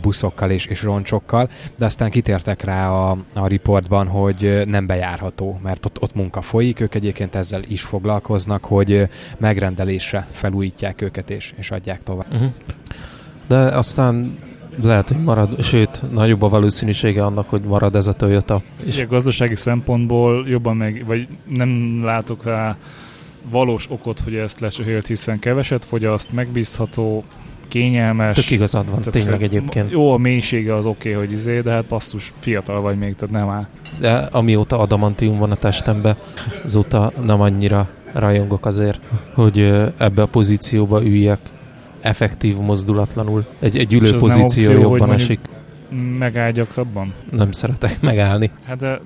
buszokkal és, és roncsokkal, de aztán kitértek rá a, a riportban, hogy nem bejárható, mert ott, ott munka folyik, ők egyébként ezzel is foglalkoznak, hogy megrendelésre felújítják őket és, és adják tovább. Uh-huh. De aztán lehet, hogy marad, sőt, nagyobb a valószínűsége annak, hogy marad ez a Toyota. És a gazdasági szempontból jobban meg, vagy nem látok rá valós okot, hogy ezt lecsöhélt, hiszen keveset fogyaszt, megbízható, kényelmes. Tök igazad van, tehát tényleg egyébként. Jó, a mélysége az oké, okay, hogy izé, de hát basszus, fiatal vagy még, tehát nem áll. De amióta adamantium van a testembe, azóta nem annyira rajongok azért, hogy ebbe a pozícióba üljek effektív mozdulatlanul. Egy, egy ülő pozíció opció, jobban esik. Megáll gyakrabban? Nem szeretek megállni. Hát de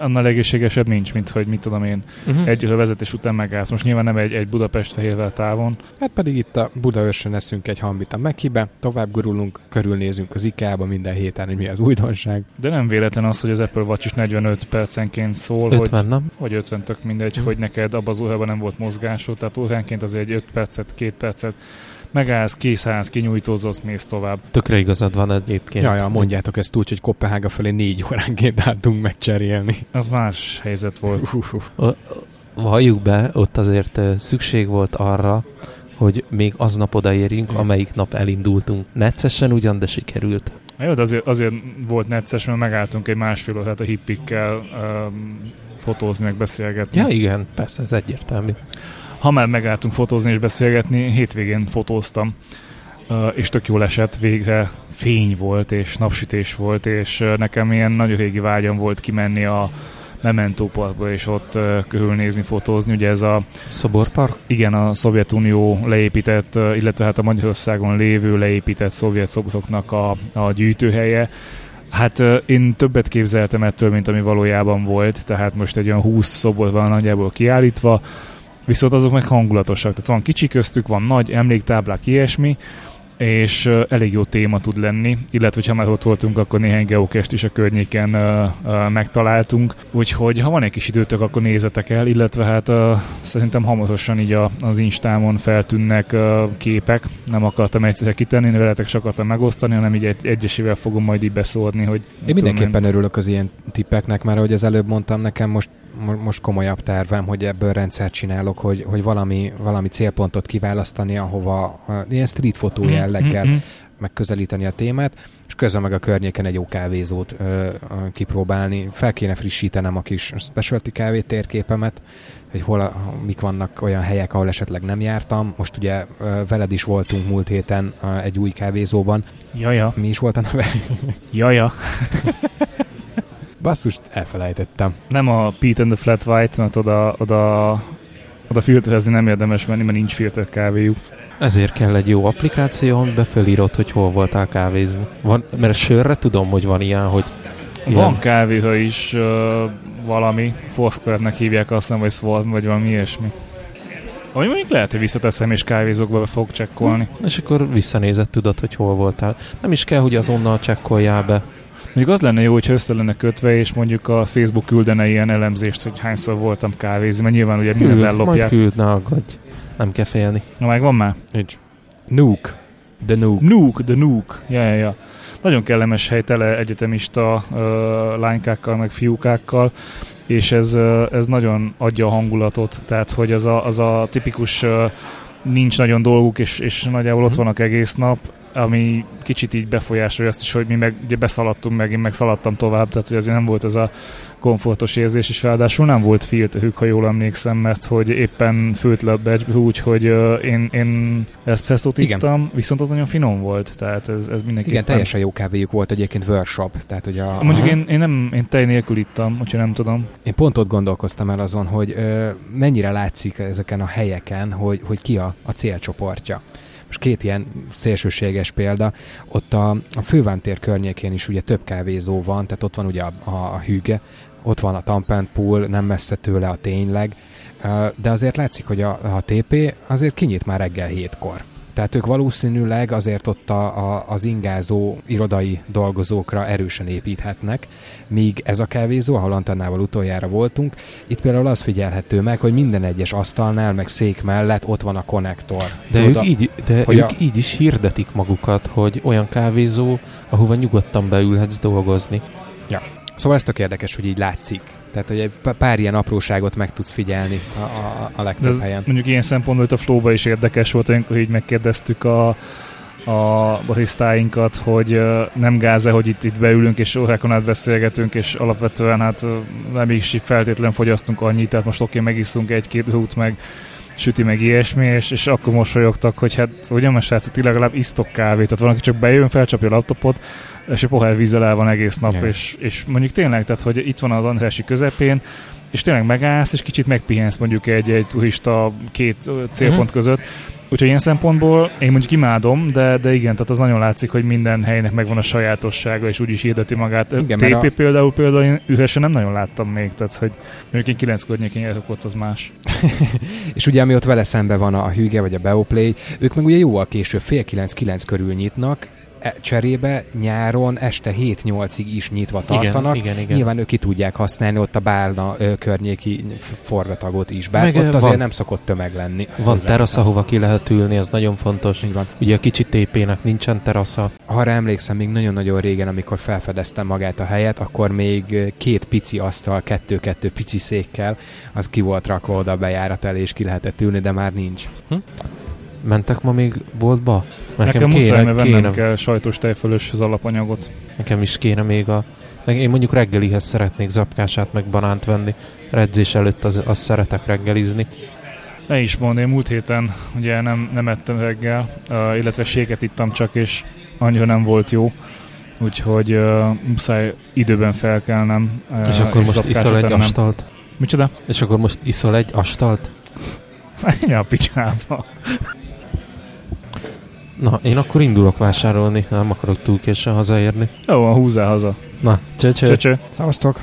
annál egészségesebb nincs, mint hogy mit tudom én, uh-huh. egy vezetés után megállsz. Most nyilván nem egy, egy Budapest-Fehérvel távon. Hát pedig itt a Budaörsön eszünk egy hambit a Mekibe, tovább gurulunk, körülnézünk az IKEA-ba minden héten, hogy mi az újdonság. De nem véletlen az, hogy az Apple Watch is 45 percenként szól, 50, hogy, nem? vagy 50 tök mindegy, uh-huh. hogy neked abban az órában nem volt mozgásod, tehát óránként az egy 5 percet, 2 percet megállsz, készállsz, kinyújtózol, mész tovább. Tökre igazad van egyébként. Ja, ja, mondjátok ezt úgy, hogy Kopenhága felé négy óránként álltunk megcserélni. Az más helyzet volt. Valljuk be, ott azért szükség volt arra, hogy még aznap odaérjünk, amelyik nap elindultunk. Neccesen ugyan, de sikerült. Jó, de azért, azért volt necces, mert megálltunk egy másfél órát a hippikkel um, fotózni, meg beszélgetni. Ja, igen, persze, ez egyértelmű ha már megálltunk fotózni és beszélgetni, hétvégén fotóztam, és tök jól esett, végre fény volt, és napsütés volt, és nekem ilyen nagyon régi vágyam volt kimenni a Memento Parkba, és ott körülnézni, fotózni. Ugye ez a... Szoborpark? Igen, a Szovjetunió leépített, illetve hát a Magyarországon lévő leépített szovjet szoboroknak a, a gyűjtőhelye. Hát én többet képzeltem ettől, mint ami valójában volt, tehát most egy olyan 20 szobor van nagyjából kiállítva, viszont azok meg hangulatosak. Tehát van kicsi köztük, van nagy, emléktáblák, ilyesmi, és uh, elég jó téma tud lenni, illetve ha már ott voltunk, akkor néhány geokest is a környéken uh, uh, megtaláltunk, úgyhogy ha van egy kis időtök, akkor nézzetek el, illetve hát szerintem hamarosan így a, az Instámon feltűnnek képek, nem akartam egyszerre kitenni, veletek csak akartam megosztani, hanem így egy, egyesével fogom majd így beszórni, hogy... Én mindenképpen én... örülök az ilyen tippeknek, mert ahogy az előbb mondtam, nekem most most komolyabb tervem, hogy ebből rendszert csinálok, hogy, hogy valami, valami célpontot kiválasztani, ahova uh, ilyen street fotó mhm, jelleggel mm-hmm. megközelíteni a témát, és közben meg a környéken egy jó kávézót ö, ö, kipróbálni. Fel kéne frissítenem a kis specialty kávé térképemet, hogy hol a, mik vannak olyan helyek, ahol esetleg nem jártam. Most ugye ö, veled is voltunk múlt héten ö, egy új kávézóban. Jaja. Mi is volt a neve? Jaja. Basszus, elfelejtettem. Nem a Pete and the Flat White, mert oda, oda, oda filterezni nem érdemes menni, mert nincs filter kávéjuk. Ezért kell egy jó applikáció, amiben felírod, hogy hol voltál kávézni. Van, mert sörre tudom, hogy van ilyen, hogy ilyen... Van kávéha is uh, valami, Foursquare-nek hívják azt hiszem, vagy Swarm, vagy valami ilyesmi. Ami mondjuk lehet, hogy visszateszem és kávézókba be fog csekkolni. Hm, és akkor visszanézed, tudod, hogy hol voltál. Nem is kell, hogy azonnal csekkoljál be. Mondjuk az lenne jó, hogyha össze lenne kötve, és mondjuk a Facebook küldene ilyen elemzést, hogy hányszor voltam kávézni, mert nyilván ugye mindent ellopják. Majd küld, ne aggódj. Nem kell félni. Na, meg van már? Nincs. Nuke. The Nuke. Nuke, the Nuke. Ja, ja, ja. Nagyon kellemes hely, tele egyetemista uh, lánykákkal, meg fiúkákkal, és ez, ez nagyon adja a hangulatot, tehát hogy az a, az a tipikus nincs nagyon dolguk, és, és nagyjából ott mhm. vannak egész nap, ami kicsit így befolyásolja azt is, hogy mi meg ugye beszaladtunk meg, én meg szaladtam tovább, tehát hogy azért nem volt ez a komfortos érzés, és ráadásul nem volt filterük, ha jól emlékszem, mert hogy éppen főtt le a badge, úgy, hogy uh, én, én espresszót ittam, viszont az nagyon finom volt, tehát ez, ez mindenki. Igen, teljesen jó kávéjuk volt egyébként workshop, tehát hogy a... Mondjuk én, én, nem, én tej nélkül ittam, úgyhogy nem tudom. Én pont ott gondolkoztam el azon, hogy uh, mennyire látszik ezeken a helyeken, hogy, hogy ki a, a célcsoportja. Most két ilyen szélsőséges példa, ott a, a fővántér környékén is ugye több kávézó van, tehát ott van ugye a, a, a hűge, ott van a Tampent Pool, nem messze tőle a tényleg, de azért látszik, hogy a, a TP azért kinyit már reggel hétkor. Tehát ők valószínűleg azért ott a, a, az ingázó irodai dolgozókra erősen építhetnek, míg ez a kávézó, ahol Antennával utoljára voltunk, itt például az figyelhető meg, hogy minden egyes asztalnál, meg szék mellett ott van a konnektor. De, Tudod, ők, így, de ők a... így is hirdetik magukat, hogy olyan kávézó, ahova nyugodtan beülhetsz dolgozni. Ja. Szóval ez tök érdekes, hogy így látszik. Tehát, hogy egy pár ilyen apróságot meg tudsz figyelni a, a, a legtöbb ez helyen. Mondjuk ilyen szempontból hogy a flóba is érdekes volt, hogy így megkérdeztük a, a barisztáinkat, hogy nem gáze, hogy itt, itt beülünk és órákon át beszélgetünk, és alapvetően hát nem is feltétlenül fogyasztunk annyit, tehát most oké, okay, megiszunk egy-két út, meg süti meg ilyesmi, és, és akkor mosolyogtak, hogy hát ugye, mert srácok, ti legalább isztok kávét, tehát van, aki csak bejön, felcsapja a laptopot, és egy pohár vízzel el van egész nap, yeah. és, és mondjuk tényleg, tehát hogy itt van az Andrási közepén, és tényleg megállsz, és kicsit megpihensz mondjuk egy, egy turista két célpont uh-huh. között, Úgyhogy ilyen szempontból én mondjuk imádom, de, de igen, tehát az nagyon látszik, hogy minden helynek megvan a sajátossága, és úgyis hirdeti magát. Igen, TP a... például, például én üresen nem nagyon láttam még, tehát hogy mondjuk én kilenc környékén járok ott, az más. és ugye ami ott vele szembe van a Hüge vagy a Beoplay, ők meg ugye jóval később, fél kilenc-kilenc körül nyitnak, cserébe nyáron este 7-8-ig is nyitva tartanak. Igen, igen, igen. Nyilván ők ki tudják használni ott a Bálna ö, környéki forgatagot is, bár Meg ott azért van, nem szokott tömeg lenni. Van terasz, ahova ki lehet ülni, ez nagyon fontos. Igen. Ugye a kicsi TP-nek nincsen terasza. Ha emlékszem, még nagyon-nagyon régen, amikor felfedeztem magát a helyet, akkor még két pici asztal, kettő-kettő pici székkel, az ki volt rakva oda a bejárat elé, és ki lehetett ülni, de már nincs. Hm? Mentek ma még boltba? Nekem, nekem muszáj, mert kéne, kell sajtos tejfölös az alapanyagot. Nekem is kéne még a... Meg én mondjuk reggelihez szeretnék zapkását, meg banánt venni. Redzés előtt az, az szeretek reggelizni. Ne is mond, én múlt héten ugye nem, nem ettem reggel, uh, illetve séket ittam csak, és annyira nem volt jó. Úgyhogy uh, muszáj időben felkelnem. Uh, és akkor és most iszol egy ennem. astalt? Micsoda? És akkor most iszol egy astalt? Menj a picsába. Na, én akkor indulok vásárolni, nem akarok túl későn hazaérni. Jó, húzzál haza. Na, cső, cső. Szavaztok.